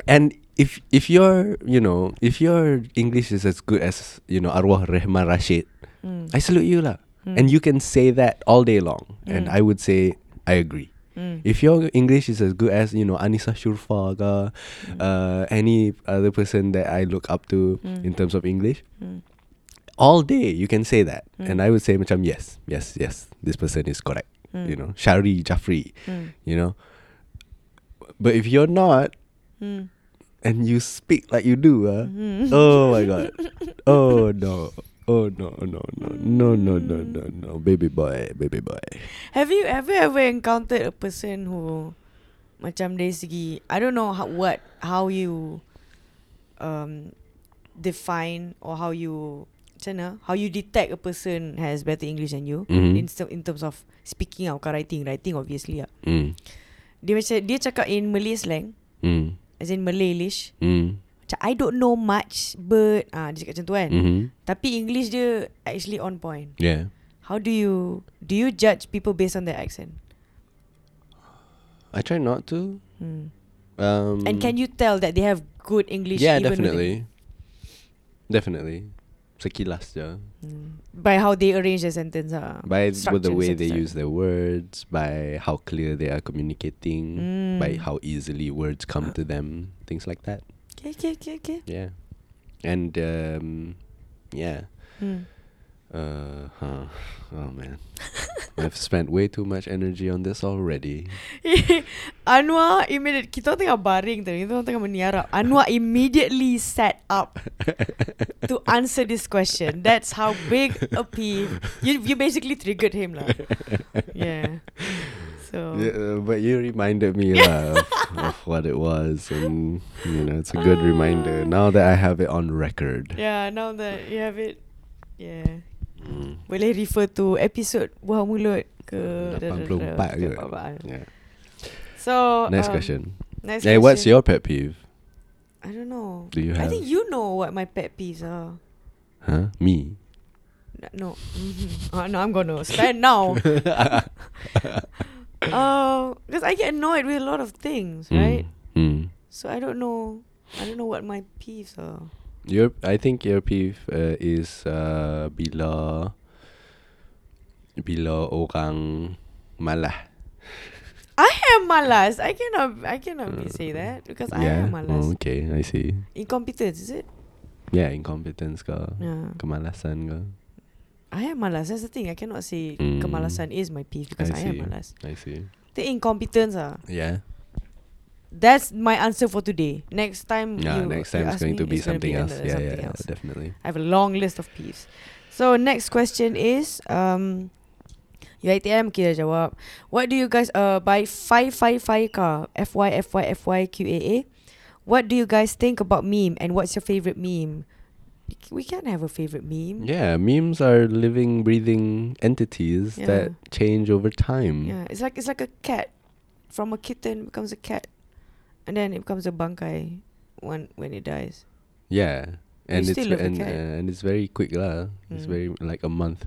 And if if your you know if your English is as good as you know Arwah Rehman Rashid, Mm. I salute you lah. Mm. And you can say that all day long, and Mm. I would say I agree. Mm. If your English is as good as you know Anissa Shurfa Mm. uh, any other person that I look up to Mm. in terms of English, Mm. all day you can say that, Mm. and I would say macam yes, yes, yes, this person is correct. Mm. You know, Shari Jafri. Mm. You know, but if you're not Mm. and you speak like you do, uh, Mhm. oh my god, oh no. Oh no no no no no no no no baby boy baby boy Have you you ever encountered a person who macam dari segi I don't know how what how you um define or how you macam mana how you detect a person has better English than you Mhm. in in terms of speaking ke writing writing obviously lah. mm. Dia macam dia cakap in Malay slang Mm. as in Malayish Mm. Macam I don't know much but ah dia cakap macam tu kan. Mm-hmm. Tapi English dia actually on point. Yeah. How do you do you judge people based on their accent? I try not to. Hmm. Um, And can you tell that they have good English? Yeah, definitely. Definitely. Sekilas je. Hmm. By how they arrange their sentence. Ah. By with the way they use their words, by how clear they are communicating, by Mm. how easily words come to them, things like that. Okay, okay, okay, okay. Yeah. And um, yeah. Hmm. Uh, huh. Oh man, I've spent way too much energy on this already. Anwar immediate kita tengah baring tu, kita tengah meniarap. Anwar immediately sat up to answer this question. That's how big a peeve. You you basically triggered him lah. Yeah. So Yeah, uh, but you reminded me lah of, of what it was, and you know it's a good reminder now that I have it on record. yeah, now that you have it, yeah. Mm. Boleh refer to episode buah mulut ke 84 ke? Yeah. So Next um, question. Next Hey, what's your pet peeve? I don't know. Do you have? I think you know what my pet peeves are. Huh? Me? No. Mhm. Uh, no, I'm gonna stand now. Uh, because I get annoyed with a lot of things, right? Mm. Mm. So I don't know. I don't know what my peeves are. Your, I think your peeve uh, is uh, bila bila orang malah. I am malas. I cannot. I cannot be say that because I am malas. Oh, okay, I see. Incompetence, is it? Yeah, incompetence ke, Yeah. kemalasan ke. I am malas. That's the thing. I cannot say Mm. kemalasan is my peeve because I, am malas. I see. The incompetence ah. Yeah. That's my answer for today. Next time Yeah, you, next you time it's going me, to be it's gonna something else. Yeah, something yeah, else. definitely. I have a long list of peeves. So next question is um UiTM kita jawab. What do you guys uh by 555 car F Y F Y F Y Q A A. What do you guys think about meme and what's your favorite meme? We can't have a favorite meme. Yeah, memes are living, breathing entities Yeah. that change over time. Yeah, it's like it's like a cat. From a kitten becomes a cat, and then it becomes a bangkai when when it dies. Yeah. And it's still love and, uh, and it's very quick lah. It's Mm. very like a month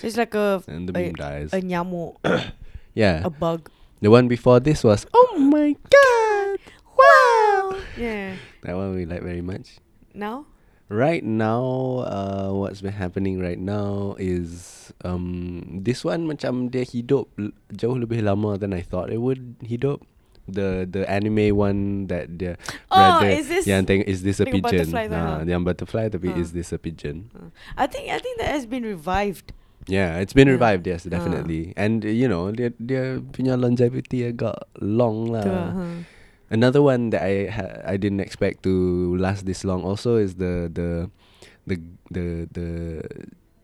So it's like a and the a- meme dies. a nyamuk, yeah. a bug. the one before this was oh my god. Wow. Yeah. That one we like very much. Now. Right now, uh, what's been happening right now is um this one macam dia hidup jauh lebih lama than I thought it would hidup. The the anime one that dia Oh, brother is this yang tengok is this a pigeon? Ah, ha? yang butterfly tapi Ha. is this a pigeon? I think I think that has been revived. Yeah, it's been Yeah. revived. Yes, Ah. definitely. And uh, you know, dia dia punya longevity agak long lah. Tu lah, huh. Another one that I ha- I didn't expect to last this long also is the the the the the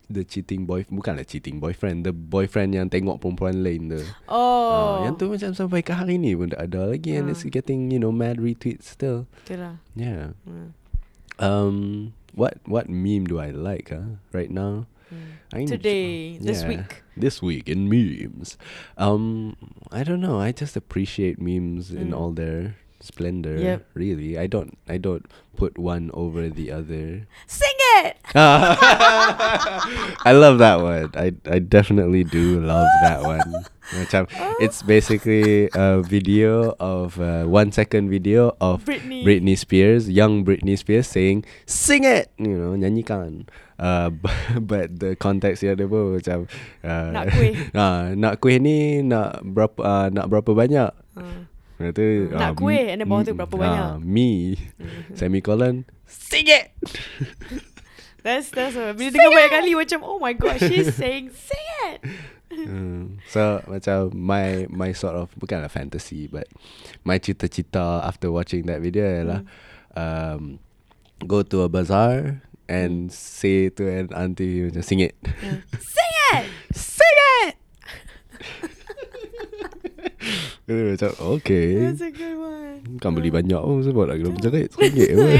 the cheating boy bukanlah cheating boyfriend the boyfriend yang tengok perempuan lain tu. Oh. Ah, yang tu macam sampai ke hari ni pun tak ada lagi and Ah. it's getting you know mad retweets still. Tu lah. Yeah. Hmm. Um what what meme do I like huh? right now? Need- Today, this yeah, week. This week in memes. Um I don't know. I just appreciate memes in Mm. all their splendor. Yep. Really. I don't I don't put one over the other. Sing it. I love that one. I I definitely do love that one. It's basically a video of uh, one second video of Britney. Britney Spears, young Britney Spears saying "Sing it," you know, nyanyikan. Uh, but, but the context dia ada pun macam uh, Nak kuih. ah, nak kuih ni nak berapa uh, nak berapa banyak? Hmm. Tu, Nak ah, kuih, and then bawah tu berapa ah, banyak? Me Mhm. semicolon sing it. That's that's a, bila dengar banyak kali macam oh my god she's saying sing it. Hmm. So macam my my sort of bukanlah fantasy but my cita-cita after watching that video ialah um, go to a bazaar and say to an auntie macam sing it. Sing it. sing it. Dia macam okay. That's a good one. Kan beli banyak pun sebab nak kena berjerit Seringgit pun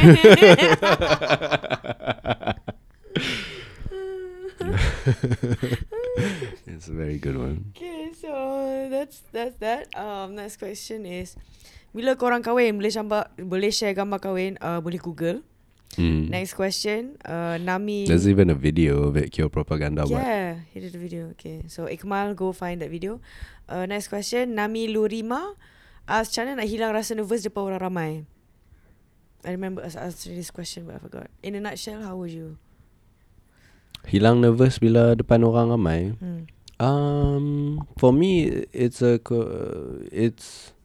It's a very good one Okay, so that's that's that. Um, next question is, bila korang kahwin boleh gambar boleh share gambar kahwin uh, boleh Google. Mm. Next question, uh, Nami. There's even a video of it Kyo propaganda Yeah, he did a video. Okay, so Ikmal go find that video. Uh, next question, Nami Lurima ask macam mana nak hilang rasa nervous depan orang ramai. I remember us answering this question but I forgot. In a nutshell, how would you? Hilang nervous bila depan orang ramai Hmm. Um, for me, it's a it's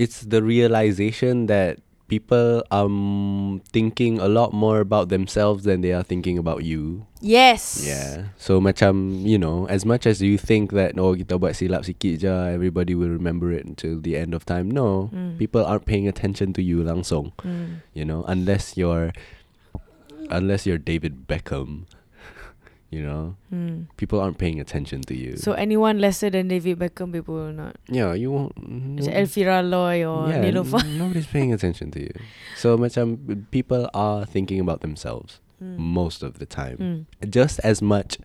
it's the realization that people are um, thinking a lot more about themselves than they are thinking about you. Yes. Yeah. So macam you know, as much as you think that oh kita buat silap sikit je, everybody will remember it until the end of time. No, Mm. people aren't paying attention to you langsung. Hmm. You know, unless you're unless you're David Beckham. You know, Hmm. people aren't paying attention to you. So anyone lesser than David Beckham, people will not. yeah, you won't. Macam no- Elfira Loy or yeah, Neelofa. n- nobody's paying attention to you. So macam people are thinking about themselves Hmm. most of the time, Hmm. just as much,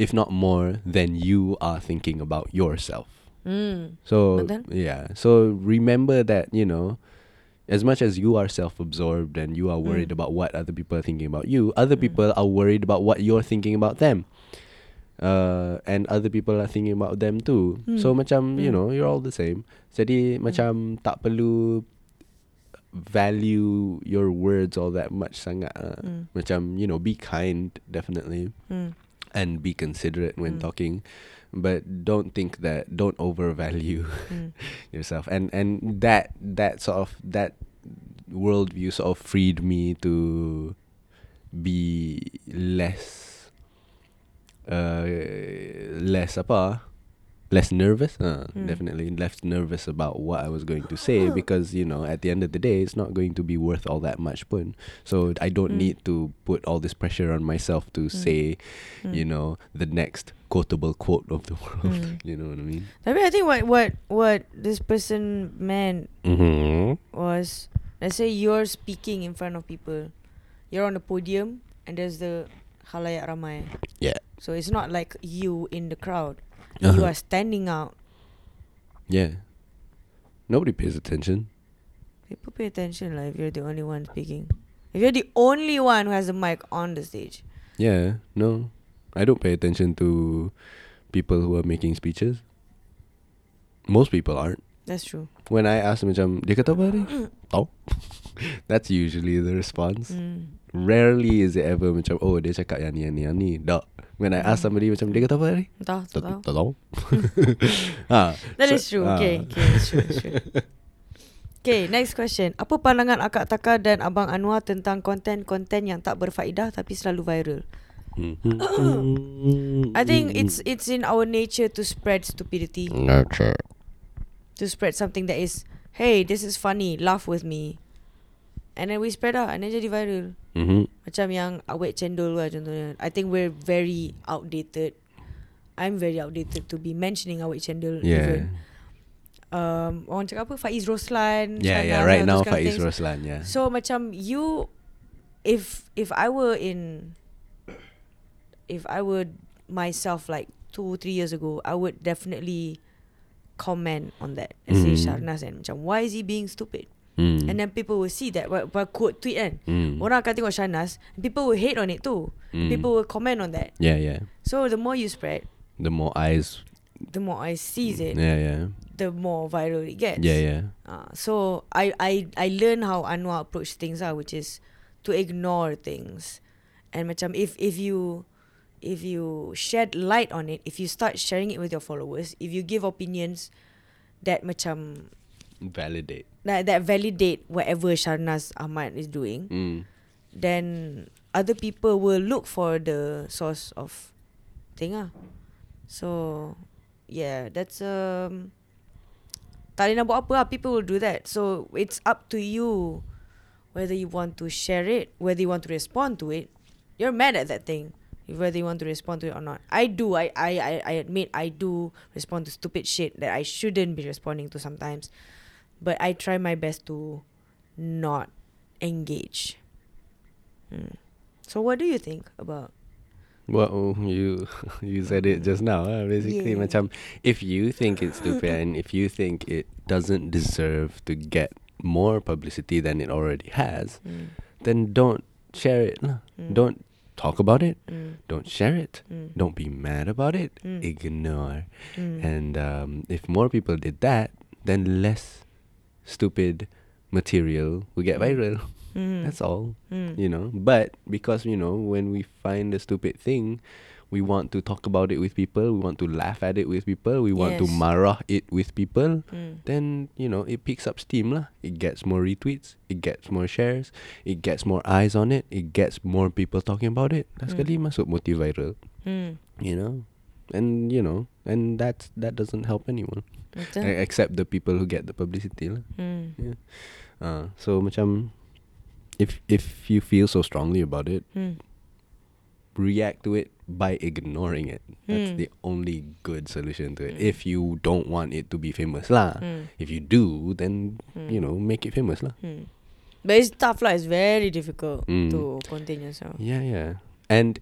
if not more, than you are thinking about yourself. Hmm. So yeah, so remember that you know, as much as you are self-absorbed and you are worried Mm. about what other people are thinking about you, other Mm. people are worried about what you're thinking about them. Uh, and other people are thinking about them too. So Mm. macam you Mm. know, you're all the same. Jadi macam tak perlu value your words all that much sangat. Uh. Mm. Macam you know, be kind definitely. And be considerate when Mm. talking but don't think that don't overvalue Hmm. yourself and and that that sort of that worldview sort of freed me to be less uh less apa less nervous. Uh, Hmm. Definitely less nervous about what I was going to say because you know at the end of the day it's not going to be worth all that much pun. So I don't Mm. need to put all this pressure on myself to say, Mm. you know, the next quotable quote of the world. Mm. you know what I mean? Tapi I think what what what this person meant Mm-hmm. was let's say you're speaking in front of people. You're on the podium and there's the halayak ramai. Yeah. So it's not like you in the crowd. You Uh-huh. are standing out. Yeah. Nobody pays attention. People pay attention like if you're the only one speaking. If you're the only one who has a mic on the stage. Yeah, no. I don't pay attention to people who are making speeches. Most people aren't. That's true. When I ask them macam dia kata apa tadi? Tahu. That's usually the response. Mm. Rarely is it ever macam oh dia cakap yang ni yang ni yang ni. Tak. When I ask somebody macam dia kata apa tadi? Tak Tak tahu. tak tahu. ah, That so- is true. ah. Okay, okay, true, true. Okay, next question. Apa pandangan Akak Taka dan Abang Anwar tentang konten-konten yang tak berfaedah tapi selalu viral? Mhm. I think it's it's in our nature to spread stupidity, nurture. to spread something that is, hey, this is funny, laugh with me. And then we spread out and then jadi viral. Mhm. Macam yang awet cendol lah contohnya. I think we're very outdated. I'm very outdated to be mentioning awet cendol Yeah. even. Um, orang cakap apa? Faiz Roslan. Yeah, yeah. Right now, Faiz things. Roslan. Yeah. So macam you, if if I were in, if I were myself like two three years ago, I would definitely comment on that and say. Sharnas and macam why is he being stupid? Mm. And then people will see that but quote tweet kan. Mm. Orang akan tengok Sharnas, people will hate on it too. Mm. People will comment on that. Yeah, yeah. So the more you spread, The more eyes. the more I sees it, Yeah, yeah. the more viral it gets. Yeah, yeah. Uh, so I I I learn how Anwar approach things ah, which is to ignore things, and macam if if you if you shed light on it, if you start sharing it with your followers, if you give opinions that macam Validate. that that validate whatever Sharnaaz Ahmad is doing, Mm. then other people will look for the source of thing ah. So yeah, that's um tak nak buat apa lah. People will do that. So it's up to you whether you want to share it, whether you want to respond to it. You're mad at that thing. Whether you want to respond to it or not. I do. I, I, I admit I do respond to stupid shit that I shouldn't be responding to sometimes. But I try my best to not engage. Hmm. So what do you think about Well, you you said it just now. Basically, Yeah. macam if you think it's stupid and if you think it doesn't deserve to get more publicity than it already has, mm, then don't share it. lah. Mm. Don't talk about it. mm, Don't share it. mm, Don't be mad about it. Mm. Ignore. mm, And um, if more people did that, then less stupid material will get Mm. viral. mm, That's all mm, you know but because you know when we find a stupid thing we want to talk about it with people we want to laugh at it with people we want to Yes. marah it with people mm, then you know it picks up steam lah it gets more retweets it gets more shares it gets more eyes on it it gets more people talking about it dah Mm. masuk motif viral mm. you know and you know and that that doesn't help anyone except the people who get the publicity lah Mm, yeah uh, so macam if if you feel so strongly about it mm, react to it by ignoring it. That's Mm. the only good solution to it. If you don't want it to be famous lah. If you do, then you know make it famous lah. But it's tough lah. It's very difficult to contain yourself. Yeah, yeah. And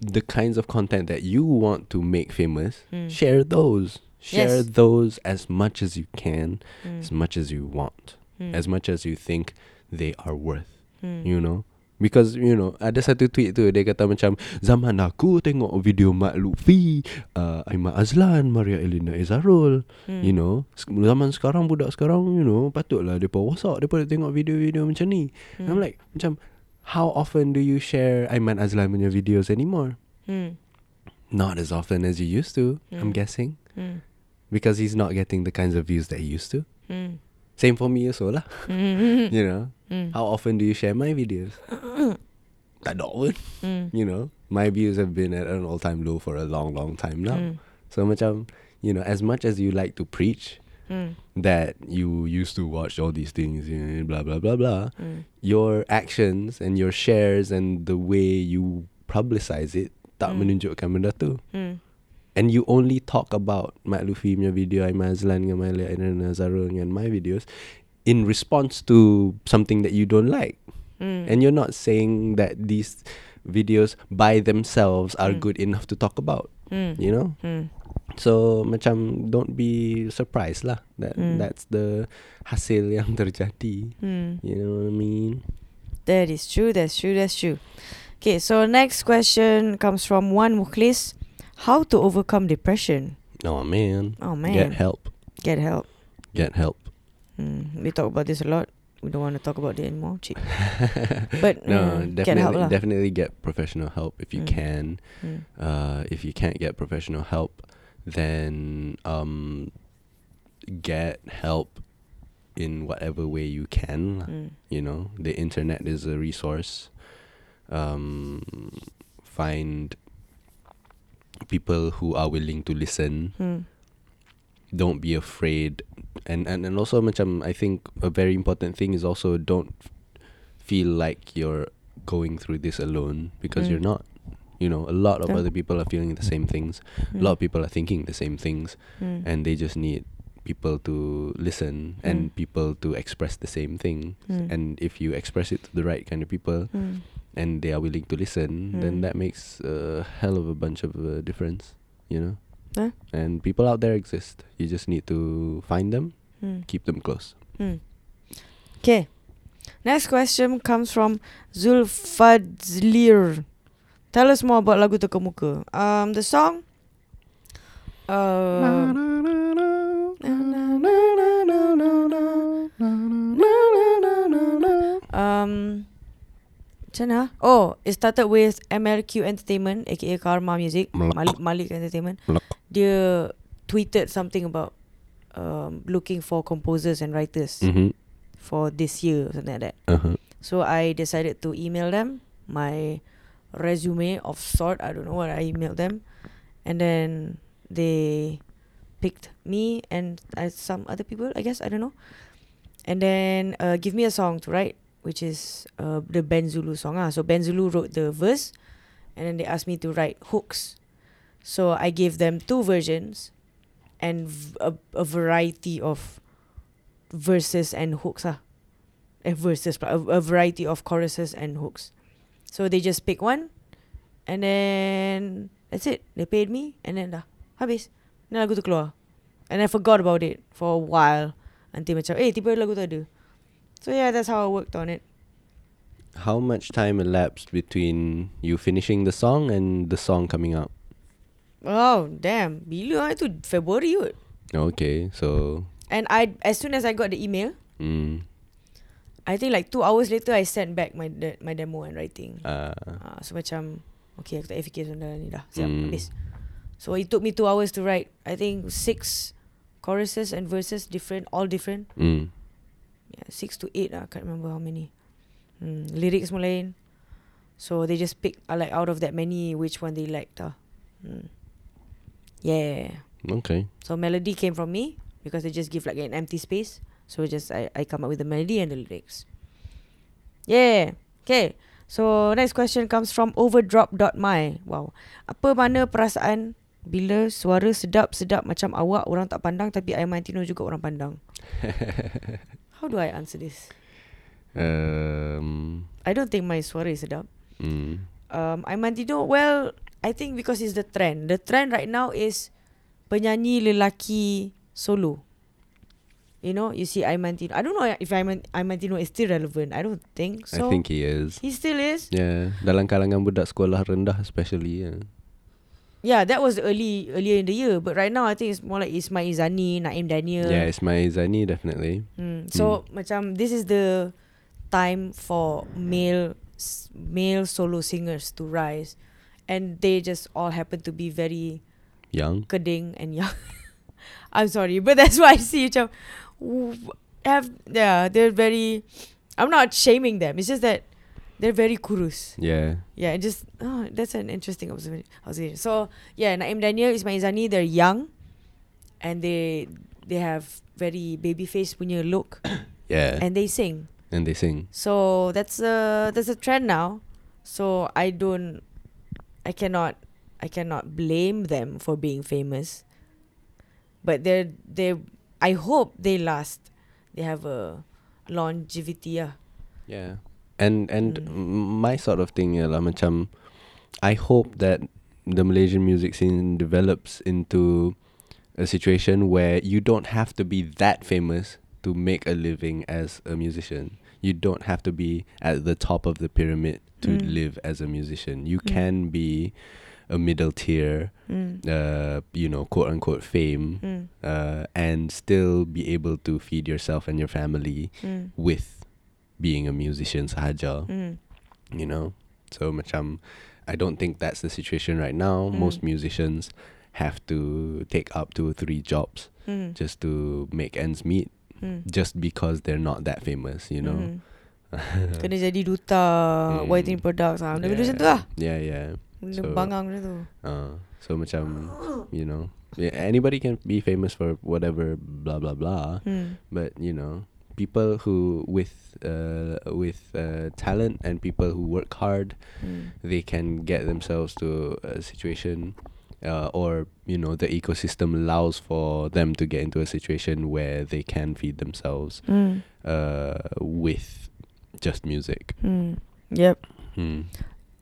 the kinds of content that you want to make famous, Mm. share those. Share Yes. those as much as you can, Mm, as much as you want, mm, as much as you think they are worth. mm, You know? Because you know Ada satu tweet tu Dia kata macam Zaman aku tengok video Mat Luthfi uh, Aiman Azlan Maria Elena Ezarul mm, You know? Zaman sekarang Budak sekarang You know Patutlah Mereka wasak Daripada tengok video-video macam ni. Mm, I'm like Macam How often do you share Aiman Azlan punya videos anymore? mm, Not as often as you used to I'm Mm. guessing. Mm, Because he's not getting the kinds of views that he used to mm, Same for me also lah mm, You know mm, How often do you share my videos? tak ada pun you know, my views have been at an all time low for a long, long time now. mm, So macam you know, as much as you like to preach Mm. that you used to watch all these things, you know, blah blah blah blah, Mm. your actions and your shares and the way you publicize it tak Mm. menunjukkan benda tu. And you only talk about Mat Luffy punya video Aiman Azlan dengan Maila Aidan Nazarul dengan my videos in response to something that you don't like. Mm. And you're not saying that these videos by themselves are Mm. good enough to talk about, Mm. you know? Mm. So macam don't be surprised lah that Mm. that's the hasil yang terjadi. Mm. You know what I mean? That is true. That's true. That's true. Okay, so next question comes from one Mukhlis. How to overcome depression? Oh man. Oh man, Get help. Get help. Get help. Mm. We talk about this a lot. We don't want to talk about it anymore. Chick. But no, mm, get help definitely lah. definitely get professional help if you Mm. can. Mm. Uh if you can't get professional help then um get help in whatever way you can. Mm. you know the internet is a resource um find people who are willing to listen Mm. don't be afraid and and, and also macam i think a very important thing is also don't feel like you're going through this alone because Mm. you're not you know a lot of Yeah. other people are feeling the same things a Mm. lot of people are thinking the same things Mm. and they just need people to listen and people to express the same thing and if you express it to the right kind of people. And they are willing to listen Mm. then that makes a hell of a bunch of uh, difference you know Huh? and people out there exist you just need to find them Mm. keep them close Hmm. Okay. Next question comes from Zulfadzlir. Tell us more about lagu Terkemuka. Um, the song. Uh, um, macam mana? Oh, it started with MLQ Entertainment, aka Karma Music, Malik Malik Entertainment. Melak. Dia tweeted something about um, looking for composers and writers mm-hmm. for this year something like that. uh-huh. So I decided to email them my resume of sort. I don't know what I emailed them, and then they picked me and uh, some other people. I guess I don't know, and then uh, give me a song to write, which is uh, the Ben Zulu song. Ah, so Ben Zulu wrote the verse, and then they asked me to write hooks. So I gave them two versions, and v- a, a variety of verses and hooks. Ah, eh, verses, a, a variety of choruses and hooks. So they just pick one, and then that's it. They paid me, and then dah habis. Then lagu tu keluar, and I forgot about it for a while. Until macam, eh, tiba lagu tu ada. So yeah, that's how I worked on it. how much time elapsed between you finishing the song and the song coming out? Oh damn, bila ah itu February kot. okay so And I, as soon as I got the email, mm, I think like two hours later I sent back my de- my demo and writing. uh, Ah, so macam Okay aku tak effikir dah ni dah. Siap Hmm. habis. So it took me two hours to write I think six choruses and verses different All different. Mm, yeah, Six to eight lah I can't remember how many. Hmm, Lyrics semua lain. So they just pick uh, like out of that many Which one they liked lah. Hmm. Yeah. Okay. So melody came from me Because they just give like an empty space. So just I, I come up with the melody and the lyrics. Yeah. Okay. So next question comes from overdrop.my Wow. Apa mana perasaan Bila suara sedap-sedap macam awak Orang tak pandang Tapi Aiman Tino juga orang pandang How do I answer this? um, I don't think my suara is sedap. Mm, um, Aiman Tino Well I think because it's the trend. The trend right now is Penyanyi lelaki solo. You know You see Aiman Tino I don't know if Aiman, Aiman Tino is still relevant. I don't think so. I think he is. He still is? Yeah. Dalam kalangan budak sekolah rendah especially yeah. Yeah that was early Earlier in the year But right now I think it's more like Ismail Izzani Naim Daniel yeah Ismail Izzani definitely Hmm. So macam this is the time for male male solo singers to rise, and they just all happen to be very young keding and young. I'm sorry, but that's why I see macam have yeah they're very. I'm not shaming them. It's just that they're very kurus. yeah Yeah, it just oh, that's an interesting observation. observation. So yeah, Naim Daniel, Ismail Izzani, they're young, and they they have very baby face punya look Yeah. And, they sing. And they sing. So that's a that's a trend now. So I don't I cannot I cannot blame them for being famous. But they're they I hope they last. They have a longevity ah. Yeah. And and Mm. my sort of thing ialah macam I hope that the Malaysian music scene develops into a situation where you don't have to be that famous to make a living as a musician. You don't have to be at the top of the pyramid to Mm. live as a musician. You Mm. can be a middle tier, Mm. uh, you know, quote unquote fame, Mm. uh, and still be able to feed yourself and your family Mm. with being a musician sahaja, Mm. you know. So macam I don't think that's the situation right now. Most Mm. musicians have to take up two or three jobs Mm. just to make ends meet Mm. just because they're not that famous, you know. Mm. Kena jadi duta Hmm. whitening products ah. Benda macam tu lah. Yeah, yeah. Benda So- bangang macam tu. Uh, so macam you know, yeah, anybody can be famous for whatever blah blah blah. Hmm. but you know people who with uh, with uh, talent and people who work hard Hmm. they can get themselves to a situation uh, or you know the ecosystem allows for them to get into a situation where they can feed themselves Hmm. uh, with just music Hmm. Yep.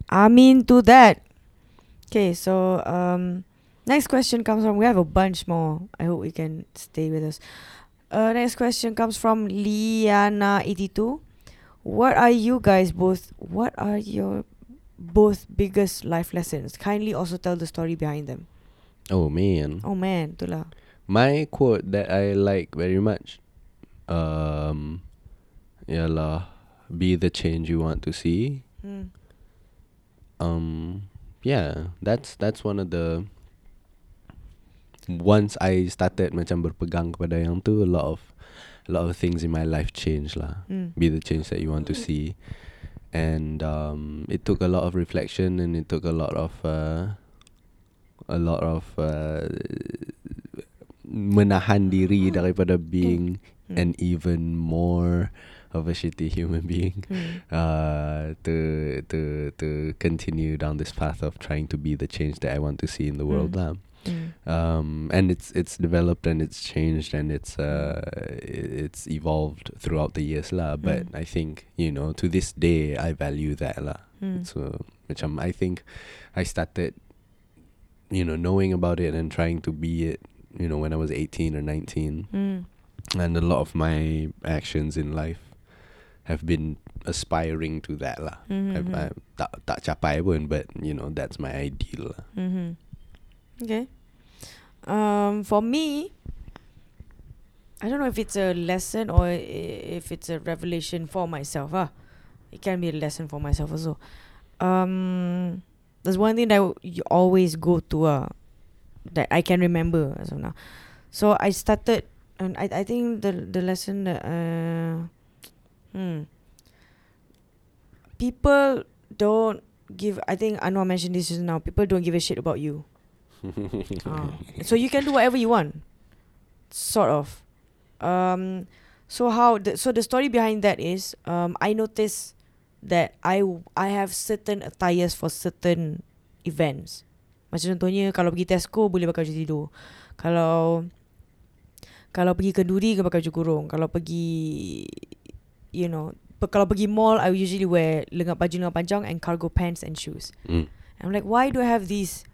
I mean to that. Okay, so um, next question comes from. We have a bunch more. I hope we can stay with us. Uh, next question comes from Liana82. What are you guys both? What are your both biggest life lessons? Kindly also tell the story behind them. oh man Oh man, tu lah. my quote that I like very much um ialah be the change you want to see Hmm. um yeah that's that's one of the once I started macam berpegang kepada yang tu a lot of a lot of things in my life changed lah Hmm. be the change that you want to see and um it took a lot of reflection and it took a lot of uh, a lot of uh, menahan diri daripada being Hmm. an even more of a shitty human being Hmm. uh, to to to continue down this path of trying to be the change that I want to see in the world Mm. Hmm. Um, and it's it's developed and it's changed and it's uh it's evolved throughout the years lah. But Mm. I think you know to this day I value that lah. Hmm. So which I'm, I think I started you know knowing about it and trying to be it you know when I was 18 or 19 Hmm. and a lot of my actions in life have been aspiring to that lah. Mhm, I. I, tak, tak capai pun but you know that's my ideal lah. Mm-hmm. Okay. Um, for me, I don't know if it's a lesson or if it's a revelation for myself. Ah, it can be a lesson for myself also. Um, there's one thing that you always go to. Uh, that I can remember as of now. So I started, and I I think the the lesson that uh, hmm, people don't give. I think Anwar mentioned this just now. People don't give a shit about you. Ah. So you can do whatever you want. Sort of. Um so how the so the story behind that is um I noticed that I I have certain attires for certain events. Macam contohnya kalau pergi Tesco boleh pakai baju tidur. Kalau kalau pergi kenduri ke pakai baju kurung. Kalau pergi you know, pe- kalau pergi mall I usually wear lengan baju lengan panjang and cargo pants and shoes. Mm. I'm like, why do I have these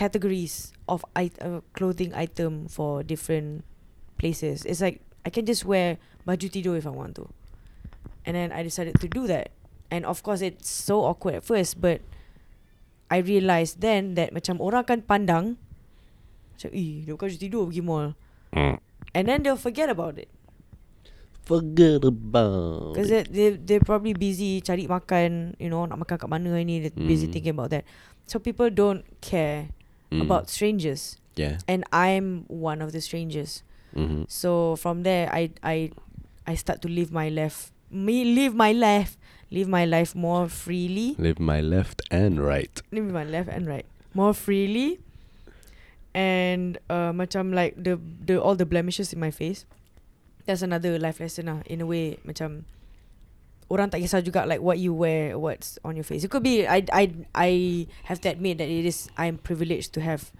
categories of it- uh, clothing item for different places? It's like I can just wear baju tidur if I want to, and then I decided to do that. And of course, it's so awkward at first, but I realized then that macam orang akan pandang, macam, eh, dia pakai baju tidur pergi mall. And then they'll forget about it. Forget about Because they, they, they're probably busy cari makan, you know, nak makan kat mana ni, they're busy Mm. thinking about that. So people don't care Mm. about strangers. yeah. And I'm one of the strangers. Mm-hmm. So from there, I, I, I start to live my life, me live my life, live my life more freely, Live my left and right. live my left and right more freely, and uh, macam like the the all the blemishes in my face. That's another life lesson lah. In a way, macam orang tak kisah juga like what you wear, what's on your face. It could be I I I have to admit that it is I'm privileged to have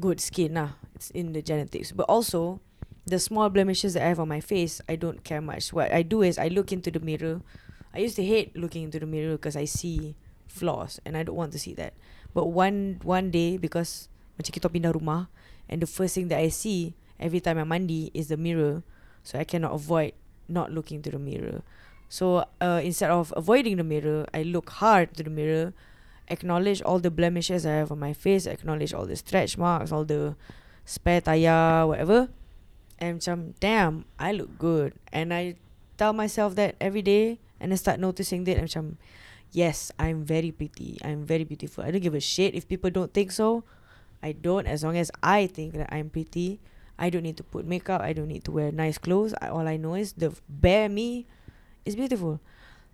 good skin lah. It's in the genetics, but also the small blemishes that I have on my face, I don't care much. What I do is I look into the mirror. I used to hate looking into the mirror because I see flaws and I don't want to see that. But one one day because macam kita pindah rumah and the first thing that I see every time I mandi is the mirror, so I cannot avoid not looking to the mirror. So uh, instead of avoiding the mirror, I look hard to the mirror, acknowledge all the blemishes I have on my face, acknowledge all the stretch marks, all the spare tire, whatever. And macam, damn, I look good. And I tell myself that every day and I start noticing that. And macam, yes, I'm very pretty. I'm very beautiful. I don't give a shit if people don't think so. I don't. As long as I think that I'm pretty, I don't need to put makeup. I don't need to wear nice clothes. I, all I know is the bare me is beautiful.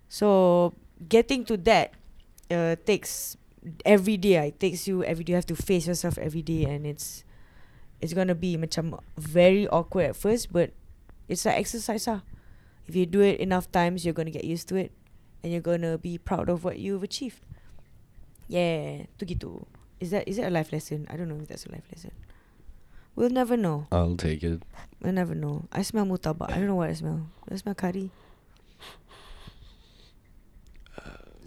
So getting to that uh, takes every day. It takes you every day. You have to face yourself every day, and it's it's gonna be macam very awkward at first, but it's like exercise ah. If you do it enough times, you're gonna get used to it, and you're gonna be proud of what you've achieved. Yeah, tu gitu. Is that is that a life lesson? I don't know if that's a life lesson. We'll never know. I'll take it. We'll never know. I smell mutabak. I don't know what I smell. I smell curry.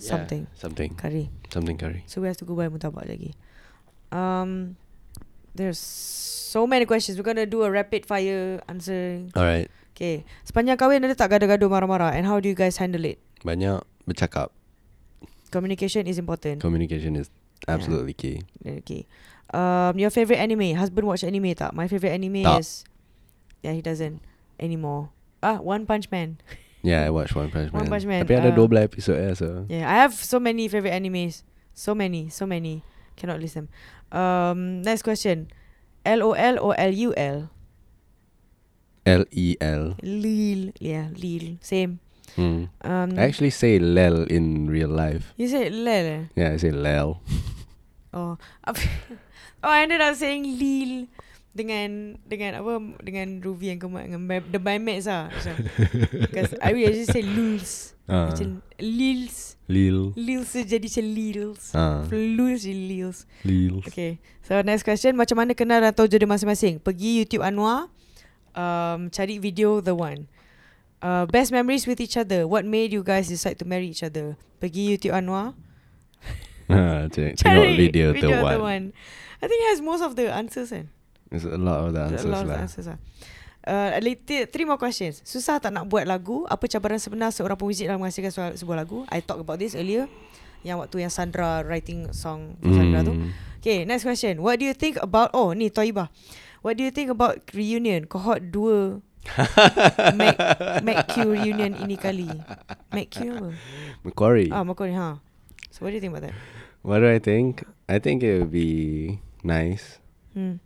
Something. Yeah, something. Curry. Something curry. So we have to go buy mutabak lagi. Um, there's so many questions. We're gonna do a rapid fire answer. Alright. Okay. Sepanjang kahwin ada tak gaduh-gaduh marah-marah? And how do you guys handle it? Banyak bercakap. Communication is important. Communication is absolutely key. Okay. Um, your favorite anime? Husband watch anime tak? My favorite anime Tak. is yeah he doesn't anymore. Ah, One Punch Man. Yeah, I watched One Punch Man. One Punch Man, Tapi ada uh, 12 episod ya, so. Yeah, I have so many favorite animes. So many, so many. Cannot list them. Um, next question. L O L or L U L? Lil. Yeah, Lil. Same. Hmm. Um, I actually say lel in real life. you said Lel. Yeah, I say lel. Oh, oh, I ended up saying Lil dengan dengan apa dengan Ruby yang kemat dengan the my mates lah macam. Because I will actually say Lils. Ah. macam Lils. Lil. Lils jadi macam Lils. Ah. Lils jadi Lils. Lil. Okay So next question. Macam mana kenal atau jodoh masing-masing? Pergi YouTube Anwar um, Cari video The One. Uh, Best memories with each other. What made you guys decide to marry each other? Pergi YouTube Anwar. Ha, tengok, Cari video, the, The one. One. I think it has most of the answers kan There's a lot of the answers a lot of the lah. answers lah Uh, three more questions. Susah tak nak buat lagu? Apa cabaran sebenar seorang pemuzik dalam menghasilkan sebuah, sebuah lagu? I talk about this earlier. Yang waktu yang Sandra writing song for Sandra tu. Hmm. Okay, next question. What do you think about Oh, ni Toibah. What do you think about reunion cohort 2 Mac, Mac Q reunion ini kali? Mac Q apa? Macquarie. Ah, Macquarie, ha. So what do you think about that? What do I think? I think it would be nice. Hmm.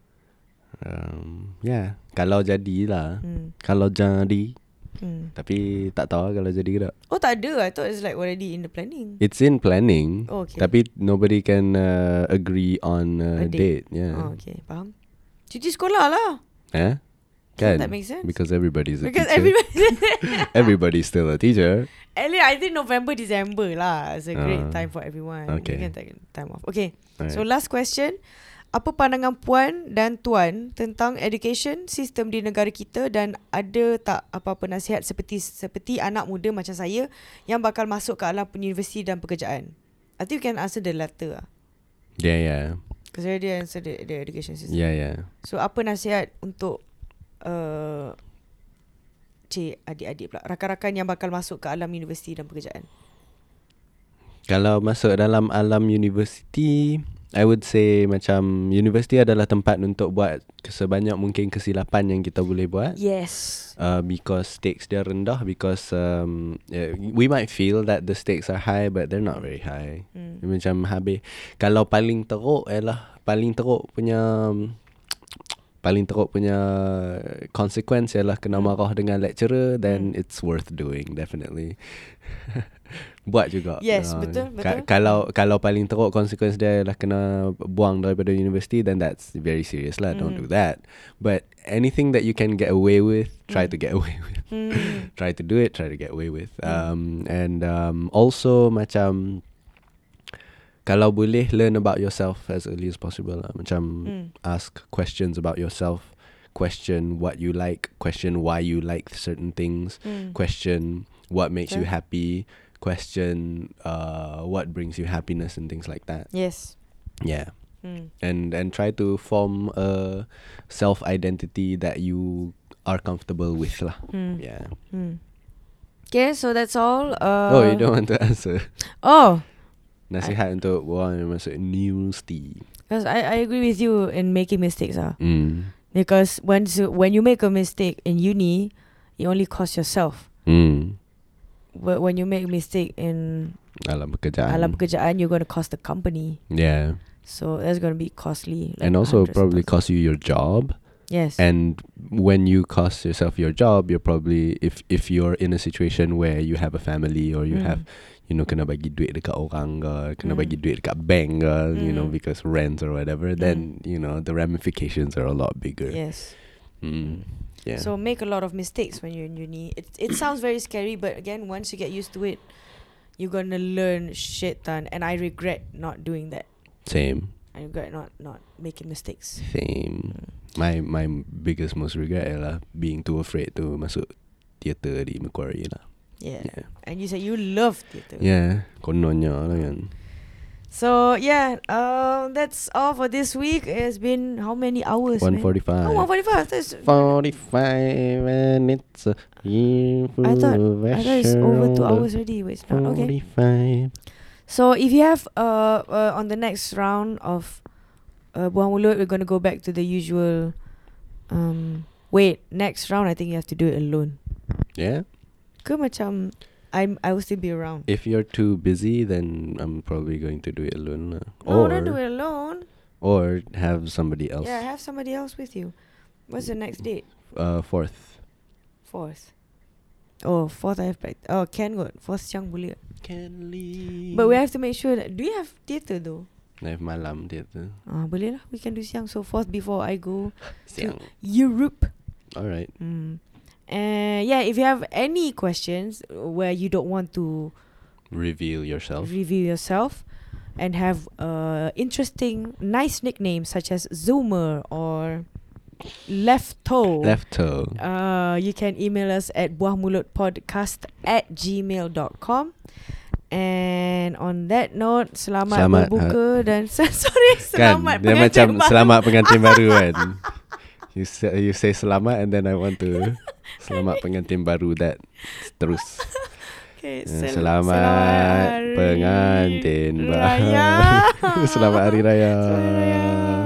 Um, yeah, kalau jadilah. Hmm. Kalau jadi. Hmm. Tapi tak tahu lah kalau jadi ke tak. Oh, tak ada. I thought it's like already in the planning. It's in planning. Oh, okay. Tapi nobody can uh, agree on uh, A date. date. Yeah. Oh, okay. Faham? Cuti sekolah lah. Eh? Can Kan? that make sense? Because everybody's a Because teacher. everybody... Everybody's still a teacher. At least I think November, December lah. It's a great Ah. time for everyone. Okay. You can take time off. Okay. Alright. So last question. Apa pandangan puan dan tuan tentang education sistem di negara kita dan ada tak apa-apa nasihat seperti seperti anak muda macam saya yang bakal masuk ke alam universiti dan pekerjaan? I think you can answer the latter lah. yeah, yeah. Because I already answer the, the education system. Yeah, yeah. So apa nasihat untuk uh, cik adik-adik pula rakan-rakan yang bakal masuk ke alam universiti dan pekerjaan? Kalau masuk dalam alam universiti, I would say macam universiti adalah tempat untuk buat sebanyak mungkin kesilapan yang kita boleh buat. Yes. Uh, because stakes dia rendah because um, yeah, we might feel that the stakes are high but they're not very high. Hmm. Macam habis kalau paling teruk ialah paling teruk punya paling teruk punya consequence ialah kena Hmm. marah dengan lecturer then Hmm. it's worth doing definitely. Buat juga. Yes, Ah, betul, ka- betul. kalau kalau paling teruk consequence dia ialah kena buang daripada university then that's very serious lah. Don't do Mm. that. But anything that you can get away with, try Mm. to get away with. Hmm. try to do it, try to get away with. Mm. Um, and um, also macam kalau boleh learn about yourself as early as possible lah. Macam Mm. ask questions about yourself, question what you like, question why you like certain things, Hmm. question what makes you Betul. happy, question uh, what brings you happiness and things like that. Yes. Yeah. Hmm. And and try to form a self identity that you are comfortable with lah. Hmm. Yeah. Hmm. Okay, so that's all. Uh, oh, you don't want to answer. Oh, Nasihat untuk orang yang masuk university. because I, I agree with you in making mistakes. Ah, Mm. because once you, when you make a mistake in uni, it only costs yourself. Mm. But when you make a mistake in Alam pekerjaan. alam pekerjaan, you're going to cost the company. Yeah. So that's going to be costly. like and also probably cost you your job. Yes. And when you cost yourself your job, you're probably if if you're in a situation where you have a family or you Mm. have you know kena bagi duit dekat orang ke, kena Mm. bagi duit dekat bank ke, you know Mm. because rent or whatever, then you know the ramifications are a lot bigger. yes. Mm. Yeah. So make a lot of mistakes when you're in uni. It it sounds very scary, but again, once you get used to it, you're gonna learn shit ton. And I regret not doing that. Same. I regret not not making mistakes. Same. My my biggest most regret ialah being too afraid to masuk theatre di Macquarie lah. Yeah. Yeah. And you said you love theatre. Yeah, kononnya lah kan. So yeah, um, that's all for this week. It's been how many hours? 145. Oh, 145. That's, 45 minutes. I thought I thought it's over two hours already. Wait, it's not okay. 45. So if you have uh, uh on the next round of uh Buah Mulut, we're gonna go back to the usual. Um, wait, next round I think you have to do it alone. Yeah. Ke macam I'm I will still be around. If you're too busy, then I'm probably going to do it alone. No, or, don't do it alone. Or have somebody else. Yeah, have somebody else with you. What's the next date? Uh, fourth. Fourth. Oh, fourth I have practice. Oh, can go. Fourth siang boleh. Can leave. But we have to make sure that. Do you have theatre though? I have malam theatre. Ah, boleh lah. We can do siang. So fourth before I go Siang. Europe. Alright. Mm. And yeah, if you have any questions where you don't want to Reveal yourself. reveal yourself and have uh interesting, nice nicknames such as Zoomer or Left Toe. Left toe. Uh, you can email us at buahmulutpodcast at gmail.com. And on that note, selamat, Selamat, berbuka dan sorry, kan selamat dia pengantin macam baru. selamat pengantin baru kan you say, you say selamat and then I want to selamat pengantin baru that terus. Okay, Eh, sel- selamat hari pengantin baru. Selamat hari raya. Selamat hari raya.